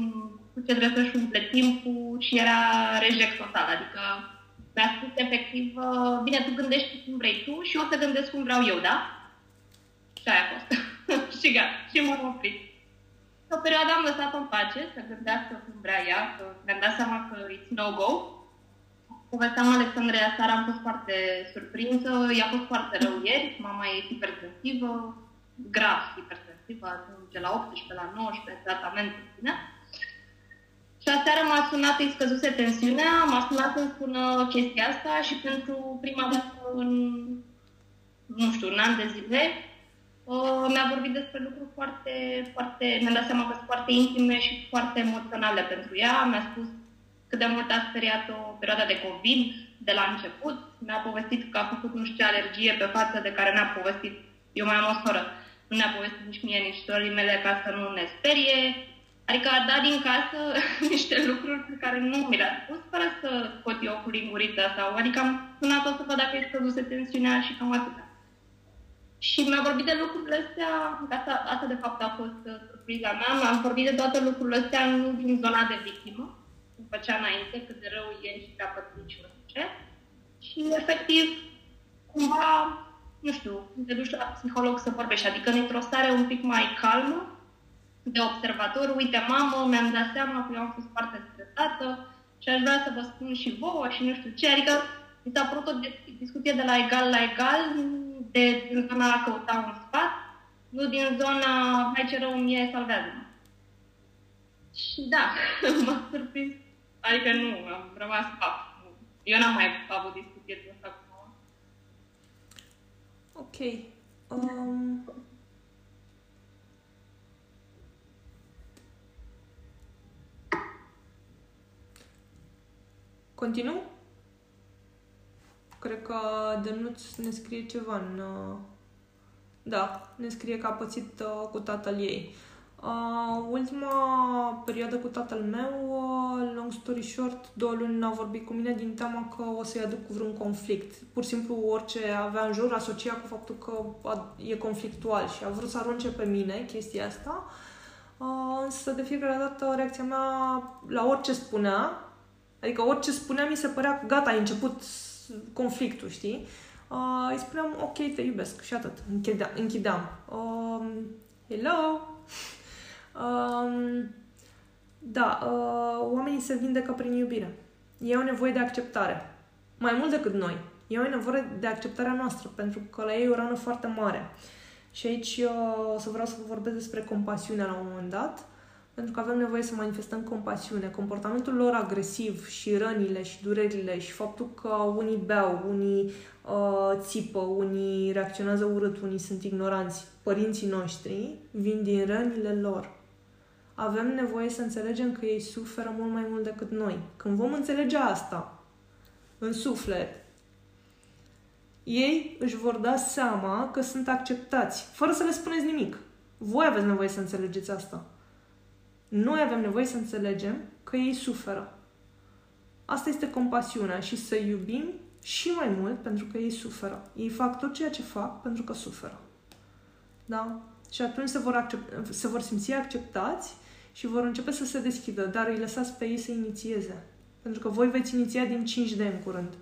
[SPEAKER 2] cu ce trebuie să-și umple timpul și era reject total. Adică mi-a spus efectiv, uh, bine, tu gândești cum vrei tu și eu o să gândesc cum vreau eu, da? Și aia a fost. și gata, și m-am oprit. O perioadă am lăsat-o în pace, să gândească cum vrea ea, că mi-am dat seama că it's no-go. Povesteam Alexandria seara, am fost foarte surprinsă, i-a fost foarte rău ieri, mama e hipersensivă, grav hipersensivă, ajunge la 18, la 19, tratament în fine. Și aseară m-a sunat, îi scăzuse tensiunea, m-a sunat să-mi spună chestia asta și pentru prima dată în, nu știu, un an de zile, uh, mi-a vorbit despre lucruri foarte, foarte, mi-am dat seama că sunt foarte intime și foarte emoționale pentru ea. Mi-a spus cât de mult a speriat-o perioada de COVID de la început. Mi-a povestit că a făcut nu știu ce alergie pe față de care n-a povestit. Eu mai am o soră. Nu ne-a povestit nici mie, nici sorii mele ca să nu ne sperie. Adică a dat din casă niște lucruri pe care nu mi le-a spus, fără să scot eu cu lingurița sau... Adică am sunat-o să văd dacă e scăzuse tensiunea și cam atâta. Și mi-a vorbit de lucrurile astea, asta, asta de fapt a fost uh, surpriza mea, mi-a vorbit de toate lucrurile astea nu din zona de victimă, cum făcea înainte, cât de rău e și pe pătrit și nu știu ce. Și efectiv, cumva, nu știu, te duci la psiholog să vorbești, adică într-o stare un pic mai calmă, de observator, uite mamă, mi-am dat seama că eu am fost foarte stresată și aș vrea să vă spun și vouă și nu știu ce, adică mi s-a părut o discuție de la egal la egal, de, din zona a căuta un sfat, nu din zona hai ce rău mie, salvează-mă. Și da, m-a surprins. Adică nu, am rămas pap. Eu n-am mai avut discuție de asta cu mama.
[SPEAKER 1] Ok. Um... Continu? Cred că Dănuț ne scrie ceva în... Uh, da, ne scrie că a pățit uh, cu tatăl ei. Uh, ultima perioadă cu tatăl meu, uh, long story short, două luni n-a vorbit cu mine din teama că o să-i aduc cu vreun conflict. Pur și simplu orice avea în jur asocia cu faptul că e conflictual și a vrut să arunce pe mine chestia asta. Uh, însă de fiecare dată reacția mea la orice spunea, adică orice spunea mi se părea că gata, a început conflictul, știi? Uh, îi spuneam, ok, te iubesc și atât. Închidea, închideam. Uh, hello! Uh, da, uh, oamenii se vindecă prin iubire. Ei au nevoie de acceptare. Mai mult decât noi. Ei au nevoie de acceptarea noastră, pentru că la ei e o rană foarte mare. Și aici uh, o să vreau să vă vorbesc despre compasiune la un moment dat pentru că avem nevoie să manifestăm compasiune. Comportamentul lor agresiv și rănile și durerile și faptul că unii beau, unii uh, țipă, unii reacționează urât, unii sunt ignoranți, părinții noștri, vin din rănile lor. Avem nevoie să înțelegem că ei suferă mult mai mult decât noi. Când vom înțelege asta în suflet, ei își vor da seama că sunt acceptați, fără să le spuneți nimic. Voi aveți nevoie să înțelegeți asta. Noi avem nevoie să înțelegem că ei suferă. Asta este compasiunea și să iubim și mai mult pentru că ei suferă. Ei fac tot ceea ce fac pentru că suferă. Da? Și atunci se vor, accept, se vor simți acceptați și vor începe să se deschidă, dar îi lăsați pe ei să inițieze. Pentru că voi veți iniția din 5D în curând.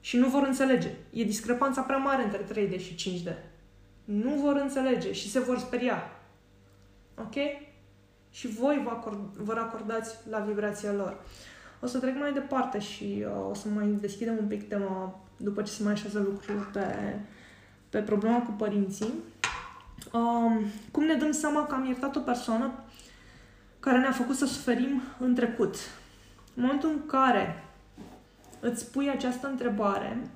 [SPEAKER 1] Și nu vor înțelege. E discrepanța prea mare între 3D și 5D. Nu vor înțelege și se vor speria. Ok? Și voi vă, acord, vă acordați la vibrația lor. O să trec mai departe și uh, o să mai deschidem un pic tema după ce se mai așează lucrurile pe, pe problema cu părinții. Um, cum ne dăm seama că am iertat o persoană care ne-a făcut să suferim în trecut? În momentul în care îți pui această întrebare,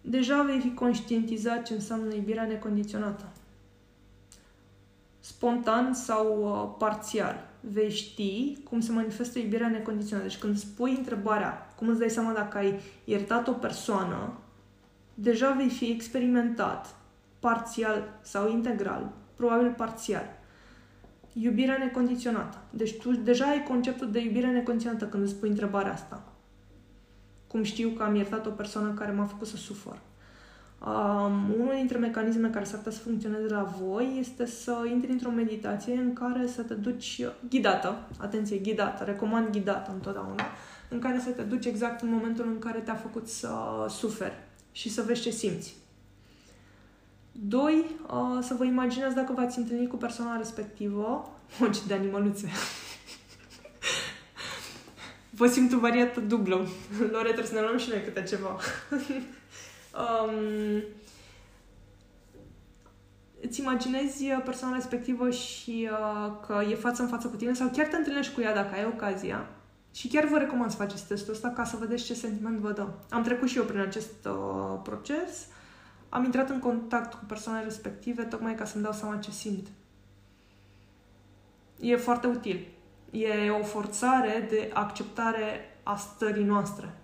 [SPEAKER 1] deja vei fi conștientizat ce înseamnă iubirea necondiționată spontan sau uh, parțial. Vei ști cum se manifestă iubirea necondiționată. Deci când spui întrebarea, cum îți dai seama dacă ai iertat o persoană, deja vei fi experimentat parțial sau integral, probabil parțial. Iubirea necondiționată. Deci tu deja ai conceptul de iubire necondiționată când îți spui întrebarea asta. Cum știu că am iertat o persoană care m-a făcut să sufăr. Um, unul dintre mecanismele care s-ar putea să funcționeze la voi este să intri într-o meditație în care să te duci ghidată, atenție, ghidată, recomand ghidată întotdeauna, în care să te duci exact în momentul în care te-a făcut să suferi și să vezi ce simți. Doi, uh, să vă imaginați dacă v-ați întâlnit cu persoana respectivă, o, ce de animăluțe, vă simt o variată dublă. Lore, trebuie să ne luăm și noi câte ceva. um, îți imaginezi persoana respectivă și uh, că e față în față cu tine sau chiar te întâlnești cu ea dacă ai ocazia și chiar vă recomand să faceți testul ăsta ca să vedeți ce sentiment vă dă. Am trecut și eu prin acest uh, proces, am intrat în contact cu persoanele respective tocmai ca să-mi dau seama ce simt. E foarte util. E o forțare de acceptare a stării noastre.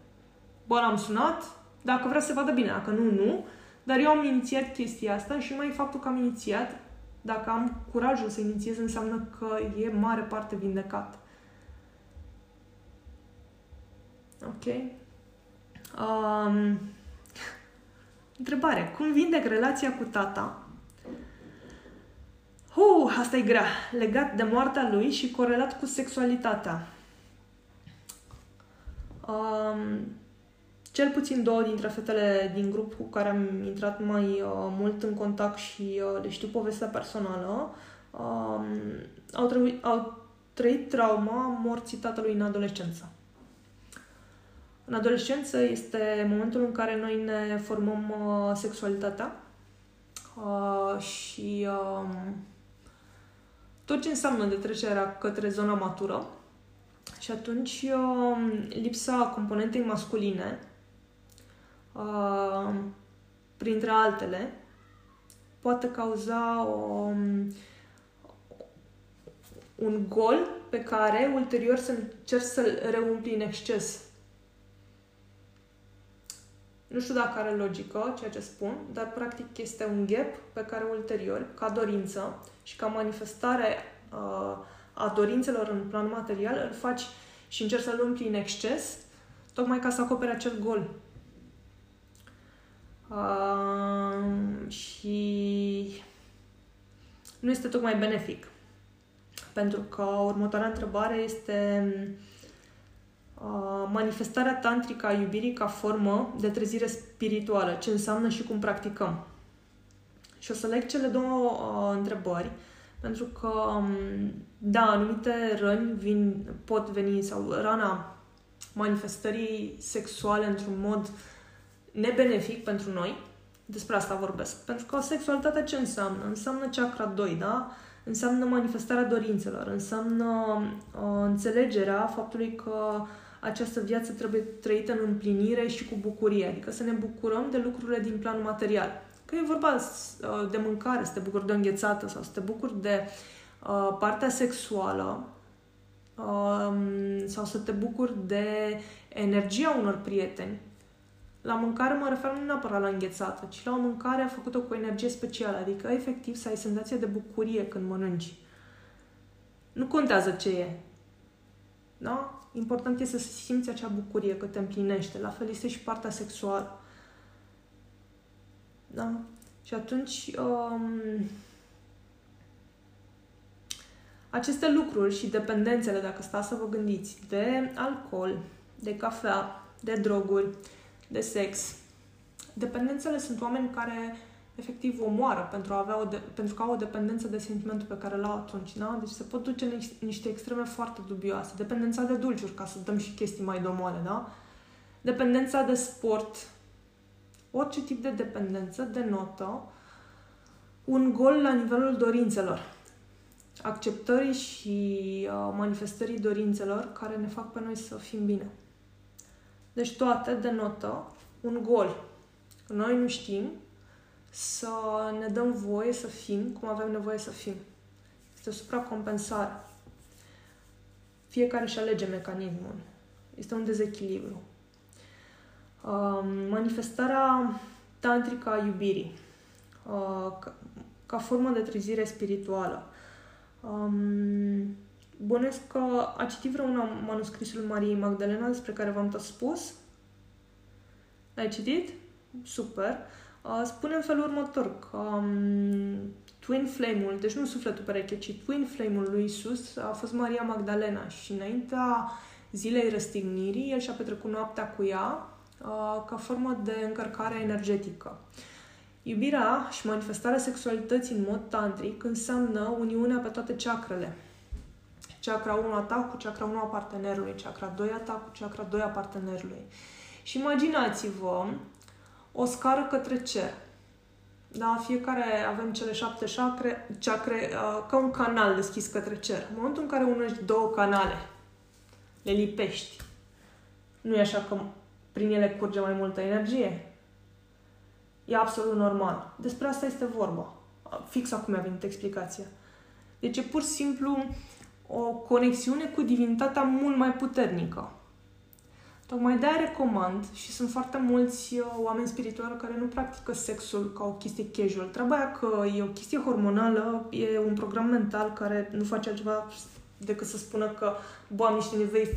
[SPEAKER 1] Bă, l-am sunat, dacă vrea să se vadă bine, dacă nu, nu. Dar eu am inițiat chestia asta și mai faptul că am inițiat, dacă am curajul să inițiez, înseamnă că e mare parte vindecat. Ok? Um, întrebare. Cum vindec relația cu tata? Uh, asta e grea. Legat de moartea lui și corelat cu sexualitatea. Um, cel puțin două dintre fetele din grup cu care am intrat mai uh, mult în contact și uh, le știu povestea personală, um, au, trăit, au trăit trauma morții tatălui în adolescență. În adolescență este momentul în care noi ne formăm uh, sexualitatea uh, și uh, tot ce înseamnă de trecerea către zona matură. Și atunci uh, lipsa componentei masculine, uh, printre altele, poate cauza o, un gol pe care ulterior să încerci să-l reumpli în exces nu știu dacă are logică ceea ce spun, dar practic este un gap pe care ulterior, ca dorință și ca manifestare uh, a dorințelor în plan material, îl faci și încerci să-l umpli în exces, tocmai ca să acopere acel gol. Uh, și nu este tocmai benefic. Pentru că următoarea întrebare este Uh, manifestarea tantrică a iubirii ca formă de trezire spirituală, ce înseamnă și cum practicăm. Și o să leg cele două uh, întrebări, pentru că, um, da, anumite răni vin, pot veni, sau rana manifestării sexuale într-un mod nebenefic pentru noi, despre asta vorbesc. Pentru că sexualitatea ce înseamnă? Înseamnă chakra 2, da? Înseamnă manifestarea dorințelor, înseamnă uh, înțelegerea faptului că uh, această viață trebuie trăită în împlinire și cu bucurie, adică să ne bucurăm de lucrurile din plan material. Că e vorba uh, de mâncare, să te bucuri de înghețată sau să te bucuri de uh, partea sexuală uh, sau să te bucuri de energia unor prieteni. La mâncare mă refer nu neapărat la înghețată, ci la o mâncare făcută cu energie specială, adică efectiv să ai senzația de bucurie când mănânci. Nu contează ce e. Da? Important este să simți acea bucurie că te împlinește. La fel este și partea sexuală. Da? Și atunci um, aceste lucruri și dependențele, dacă stați să vă gândiți, de alcool, de cafea, de droguri, de sex, dependențele sunt oameni care efectiv omoară pentru, a avea o de, pentru că au o dependență de sentimentul pe care l-au atunci. Da? Deci se pot duce în niște extreme foarte dubioase. Dependența de dulciuri, ca să dăm și chestii mai domoale, da? Dependența de sport, orice tip de dependență denotă un gol la nivelul dorințelor, acceptării și uh, manifestării dorințelor care ne fac pe noi să fim bine. Deci toate denotă un gol. Noi nu știm să ne dăm voie să fim cum avem nevoie să fim. Este o supracompensare. Fiecare își alege mecanismul. Este un dezechilibru. Um, manifestarea tantrică a iubirii uh, ca, ca formă de trezire spirituală. Um, bănuiesc că a citit vreuna manuscrisul Mariei Magdalena despre care v-am tot spus? Ai citit? Super. uh, spune în felul următor că um, Twin Flame-ul, deci nu sufletul pereche, ci Twin Flame-ul lui Isus a fost Maria Magdalena și înaintea zilei răstignirii, el și-a petrecut noaptea cu ea uh, ca formă de încărcare energetică. Iubirea și manifestarea sexualității în mod tantric înseamnă uniunea pe toate chakrele. Chakra 1 a ta cu chakra 1 a partenerului, chakra 2 a ta cu chakra 2 a partenerului. Și imaginați-vă o scară către cer. Da, fiecare avem cele șapte chakre, chakre uh, ca un canal deschis către cer. În momentul în care unești două canale, le lipești, nu e așa că prin ele curge mai multă energie? E absolut normal. Despre asta este vorba. Fix acum mi-a venit explicația. Deci e pur și simplu o conexiune cu divinitatea mult mai puternică. Tocmai de-aia recomand și sunt foarte mulți uh, oameni spirituali care nu practică sexul ca o chestie casual. Treaba că e o chestie hormonală, e un program mental care nu face altceva decât să spună că bă, am niște nevoi,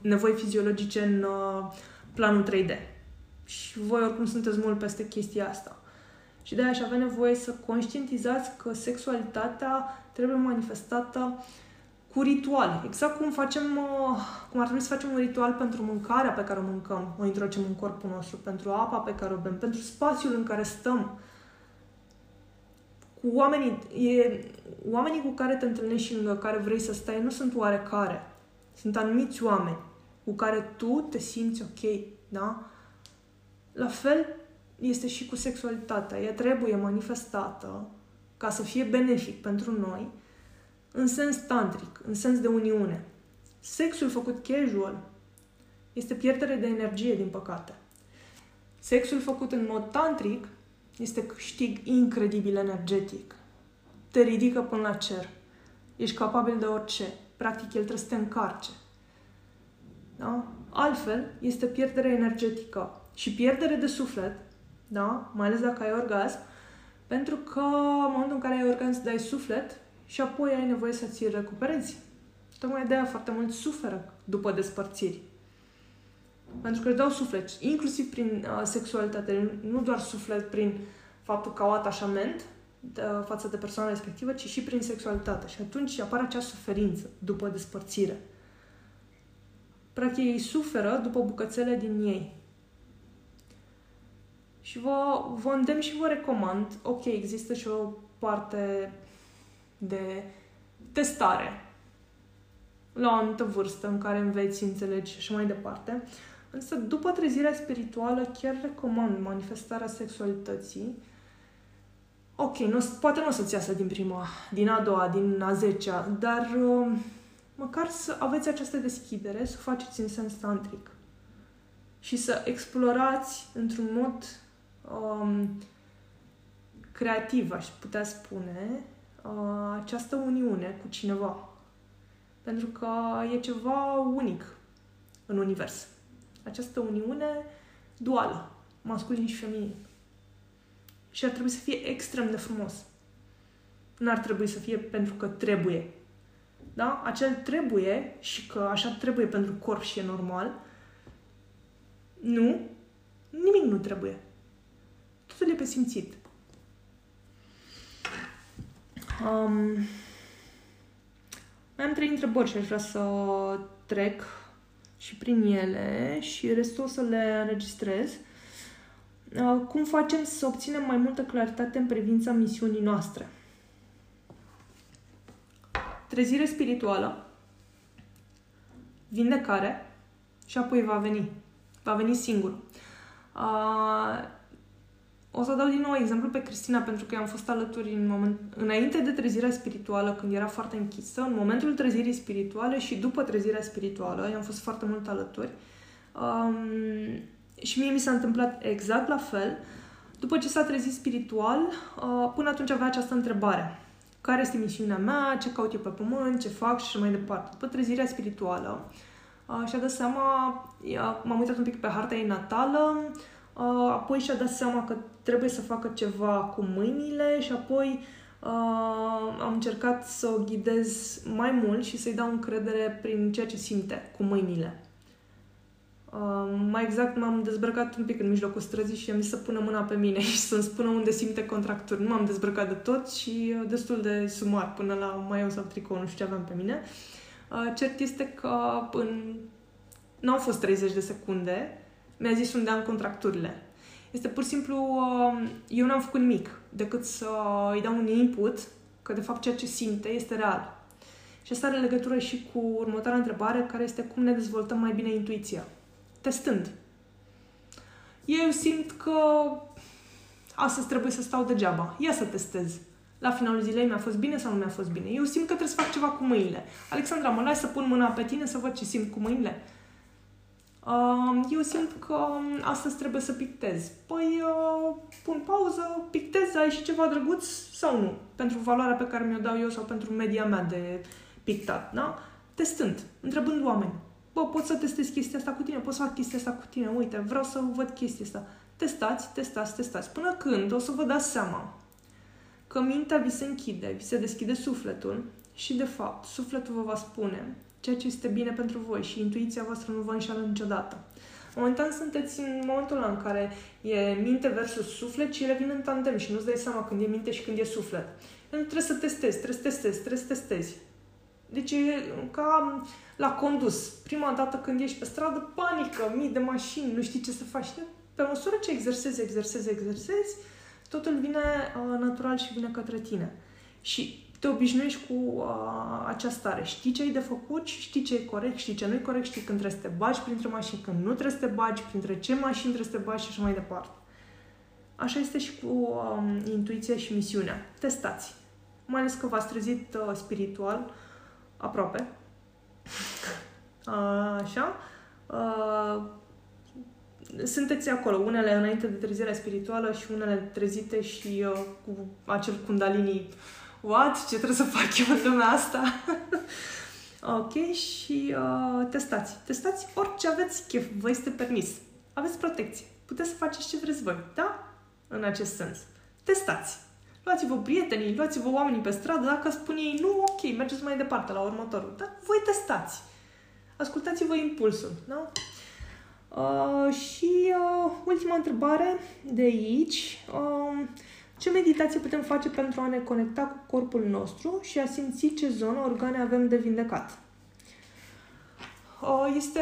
[SPEAKER 1] nevoi fiziologice în uh, planul 3D. Și voi oricum sunteți mult peste chestia asta. Și de-aia aș avea nevoie să conștientizați că sexualitatea trebuie manifestată uh, cu rituale. Exact cum facem, uh, cum ar trebui să facem un ritual pentru mâncarea pe care o mâncăm, o introducem în corpul nostru, pentru apa pe care o bem, pentru spațiul în care stăm. Cu oamenii, e, oamenii cu care te întâlnești și lângă care vrei să stai nu sunt oarecare. Sunt anumiți oameni cu care tu te simți ok, da? La fel este și cu sexualitatea. Ea trebuie manifestată ca să fie benefic pentru noi, în sens tantric, în sens de uniune. Sexul făcut casual este pierdere de energie, din păcate. Sexul făcut în mod tantric este câștig incredibil energetic. Te ridică până la cer. Ești capabil de orice. Practic, el trebuie să te încarce. Da? Altfel, este pierdere energetică și pierdere de suflet, da? mai ales dacă ai orgasm, pentru că în momentul în care ai orgasm dai suflet, și apoi ai nevoie să ți recuperezi. Tocmai de aia foarte mult suferă după despărțiri. Pentru că își dau suflet, inclusiv prin uh, sexualitate, nu doar suflet prin faptul că au atașament de, uh, față de persoana respectivă, ci și prin sexualitate. Și atunci apare acea suferință după despărțire. Practic ei suferă după bucățele din ei. Și vă, vă îndemn și vă recomand, ok, există și o parte de testare la o anumită vârstă în care înveți, înțelegi și mai departe. Însă, după trezirea spirituală, chiar recomand manifestarea sexualității. Ok, nu, poate nu o să-ți iasă din prima, din a doua, din a zecea, dar uh, măcar să aveți această deschidere, să o faceți în sens tantric și să explorați într-un mod um, creativ, aș putea spune, uh, această uniune cu cineva. Pentru că e ceva unic în univers. Această uniune duală, masculin și feminin. Și ar trebui să fie extrem de frumos. Nu ar trebui să fie pentru că trebuie. Da? Acel trebuie și că așa trebuie pentru corp și e normal. Nu. Nimic nu trebuie. Totul e pe simțit. Um, mai am trei întrebări și aș vrea să trec și prin ele și restul o să le înregistrez. Uh, cum facem să obținem mai multă claritate în privința misiunii noastre? Trezire spirituală, vindecare și apoi va veni. Va veni singur. Uh, o să dau din nou exemplu pe Cristina, pentru că am fost alături în moment, înainte de trezirea spirituală, când era foarte închisă, în momentul trezirii spirituale și după trezirea spirituală, i-am fost foarte mult alături. Um, și mie mi s-a întâmplat exact la fel. După ce s-a trezit spiritual, uh, până atunci avea această întrebare. Care este misiunea mea? Ce caut eu pe pământ? Ce fac? Și așa mai departe. După trezirea spirituală, uh, și-a dat seama, m-am uitat un pic pe harta ei natală, uh, apoi și-a dat seama că trebuie să facă ceva cu mâinile și apoi uh, am încercat să o ghidez mai mult și să-i dau încredere prin ceea ce simte cu mâinile. Uh, mai exact, m-am dezbrăcat un pic în mijlocul străzii și am zis să pună mâna pe mine și să-mi spună unde simte contracturi. Nu m-am dezbrăcat de tot și uh, destul de sumar până la maieu sau tricou, nu știu ce aveam pe mine. Uh, cert este că în... nu au fost 30 de secunde, mi-a zis unde am contracturile. Este pur și simplu, uh, eu n-am făcut nimic decât să îi dau un input că de fapt ceea ce simte este real. Și asta are legătură și cu următoarea întrebare, care este cum ne dezvoltăm mai bine intuiția. Testând. Eu simt că astăzi trebuie să stau degeaba. Ia să testez. La finalul zilei mi-a fost bine sau nu mi-a fost bine? Eu simt că trebuie să fac ceva cu mâinile. Alexandra, mă lași să pun mâna pe tine să văd ce simt cu mâinile? Eu simt că astăzi trebuie să pictez. Păi pun pauză, pictez, ai și ceva drăguț sau nu? Pentru valoarea pe care mi-o dau eu sau pentru media mea de pictat, da? Testând, întrebând oameni. Bă, pot să testez chestia asta cu tine, pot să fac chestia asta cu tine, uite, vreau să văd chestia asta. Testați, testați, testați. Până când o să vă dați seama că mintea vi se închide, vi se deschide sufletul și, de fapt, sufletul vă va spune ceea ce este bine pentru voi și intuiția voastră nu vă înșală niciodată. Momentan sunteți în momentul ăla în care e minte versus suflet și ele vin în tandem și nu-ți dai seama când e minte și când e suflet. Pentru trebuie să testezi, trebuie să testezi, trebuie să testezi. Deci e ca la condus. Prima dată când ești pe stradă, panică, mii de mașini, nu știi ce să faci. Pe măsură ce exersezi, exersezi, exersezi, totul vine uh, natural și vine către tine. Și te obișnuiești cu uh, această stare. Știi ce ai de făcut și știi ce e corect, știi ce nu e corect, știi când trebuie să te bagi printre mașini, când nu trebuie să te bagi, printre ce mașini trebuie să te bagi și așa mai departe. Așa este și cu um, intuiția și misiunea. Testați. Mai ales că v-ați trezit uh, spiritual, aproape. Uh, așa. Uh, sunteți acolo, unele înainte de trezirea spirituală și unele trezite și uh, cu acel kundalini what, ce trebuie să fac eu în lumea asta? ok, și uh, testați. Testați orice aveți chef, vă este permis. Aveți protecție. Puteți să faceți ce vreți voi, da? În acest sens. Testați. Luați-vă prietenii, luați-vă oamenii pe stradă, dacă spun ei nu, ok, mergeți mai departe la următorul. Dar voi testați. Ascultați-vă impulsul, da? Uh, și uh, ultima întrebare de aici. Uh, ce meditație putem face pentru a ne conecta cu corpul nostru și a simți ce zonă, organe avem de vindecat? Este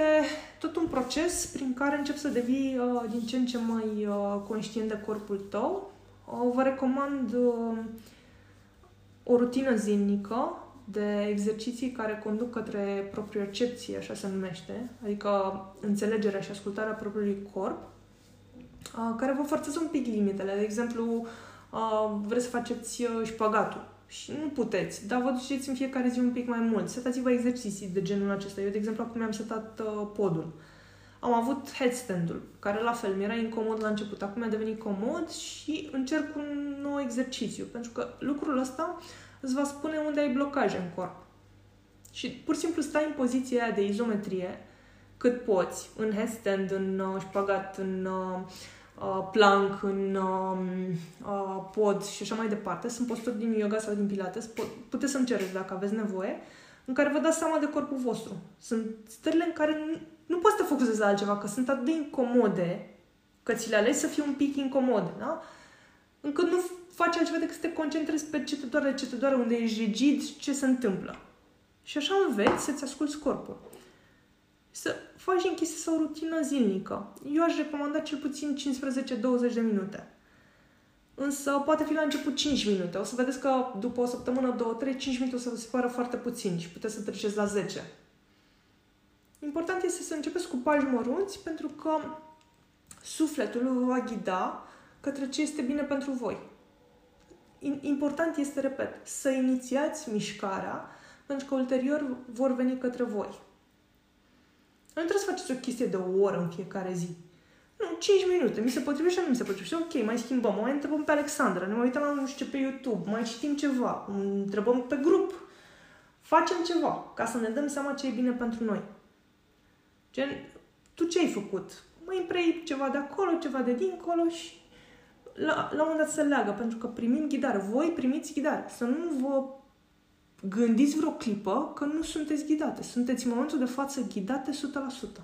[SPEAKER 1] tot un proces prin care încep să devii din ce în ce mai conștient de corpul tău. Vă recomand o rutină zilnică de exerciții care conduc către propriocepție, așa se numește, adică înțelegerea și ascultarea propriului corp, care vă forțează un pic limitele. De exemplu, uh, vreți să faceți uh, șpagatul și nu puteți, dar vă duceți în fiecare zi un pic mai mult. Setați-vă exerciții de genul acesta. Eu, de exemplu, acum mi-am setat uh, podul. Am avut headstand-ul, care la fel mi-era incomod la început. Acum mi-a devenit comod și încerc un nou exercițiu, pentru că lucrul ăsta îți va spune unde ai blocaje în corp. Și pur și simplu stai în poziția aia de izometrie cât poți, în headstand, în uh, șpagat, în uh, Uh, plank, în um, uh, pod și așa mai departe. Sunt posturi din yoga sau din pilates. Puteți să-mi cereți dacă aveți nevoie, în care vă dați seama de corpul vostru. Sunt stările în care nu, nu poți să te focusezi la altceva, că sunt atât de incomode, că ți le alegi să fie un pic incomode, da? Încât nu faci altceva decât să te concentrezi pe ce te doare, ce te doare, unde ești rigid, ce se întâmplă. Și așa înveți să-ți asculți corpul să faci închise sau o rutină zilnică. Eu aș recomanda cel puțin 15-20 de minute. Însă poate fi la început 5 minute. O să vedeți că după o săptămână, 2, 3, 5 minute o să vă se pară foarte puțin și puteți să treceți la 10. Important este să începeți cu pași mărunți pentru că sufletul vă va ghida către ce este bine pentru voi. Important este, repet, să inițiați mișcarea pentru că ulterior vor veni către voi. Nu trebuie să faceți o chestie de o oră în fiecare zi. Nu, 5 minute. Mi se potrivește, nu mi se potrivește. Ok, mai schimbăm. Mai întrebăm pe Alexandra, ne mai uităm la nu știu ce pe YouTube, mai citim ceva, întrebăm pe grup. Facem ceva ca să ne dăm seama ce e bine pentru noi. Gen, tu ce ai făcut? Mai împrei ceva de acolo, ceva de dincolo și la, la un moment dat se leagă, pentru că primim ghidare. Voi primiți ghidare. Să nu vă gândiți vreo clipă că nu sunteți ghidate. Sunteți în momentul de față ghidate 100%.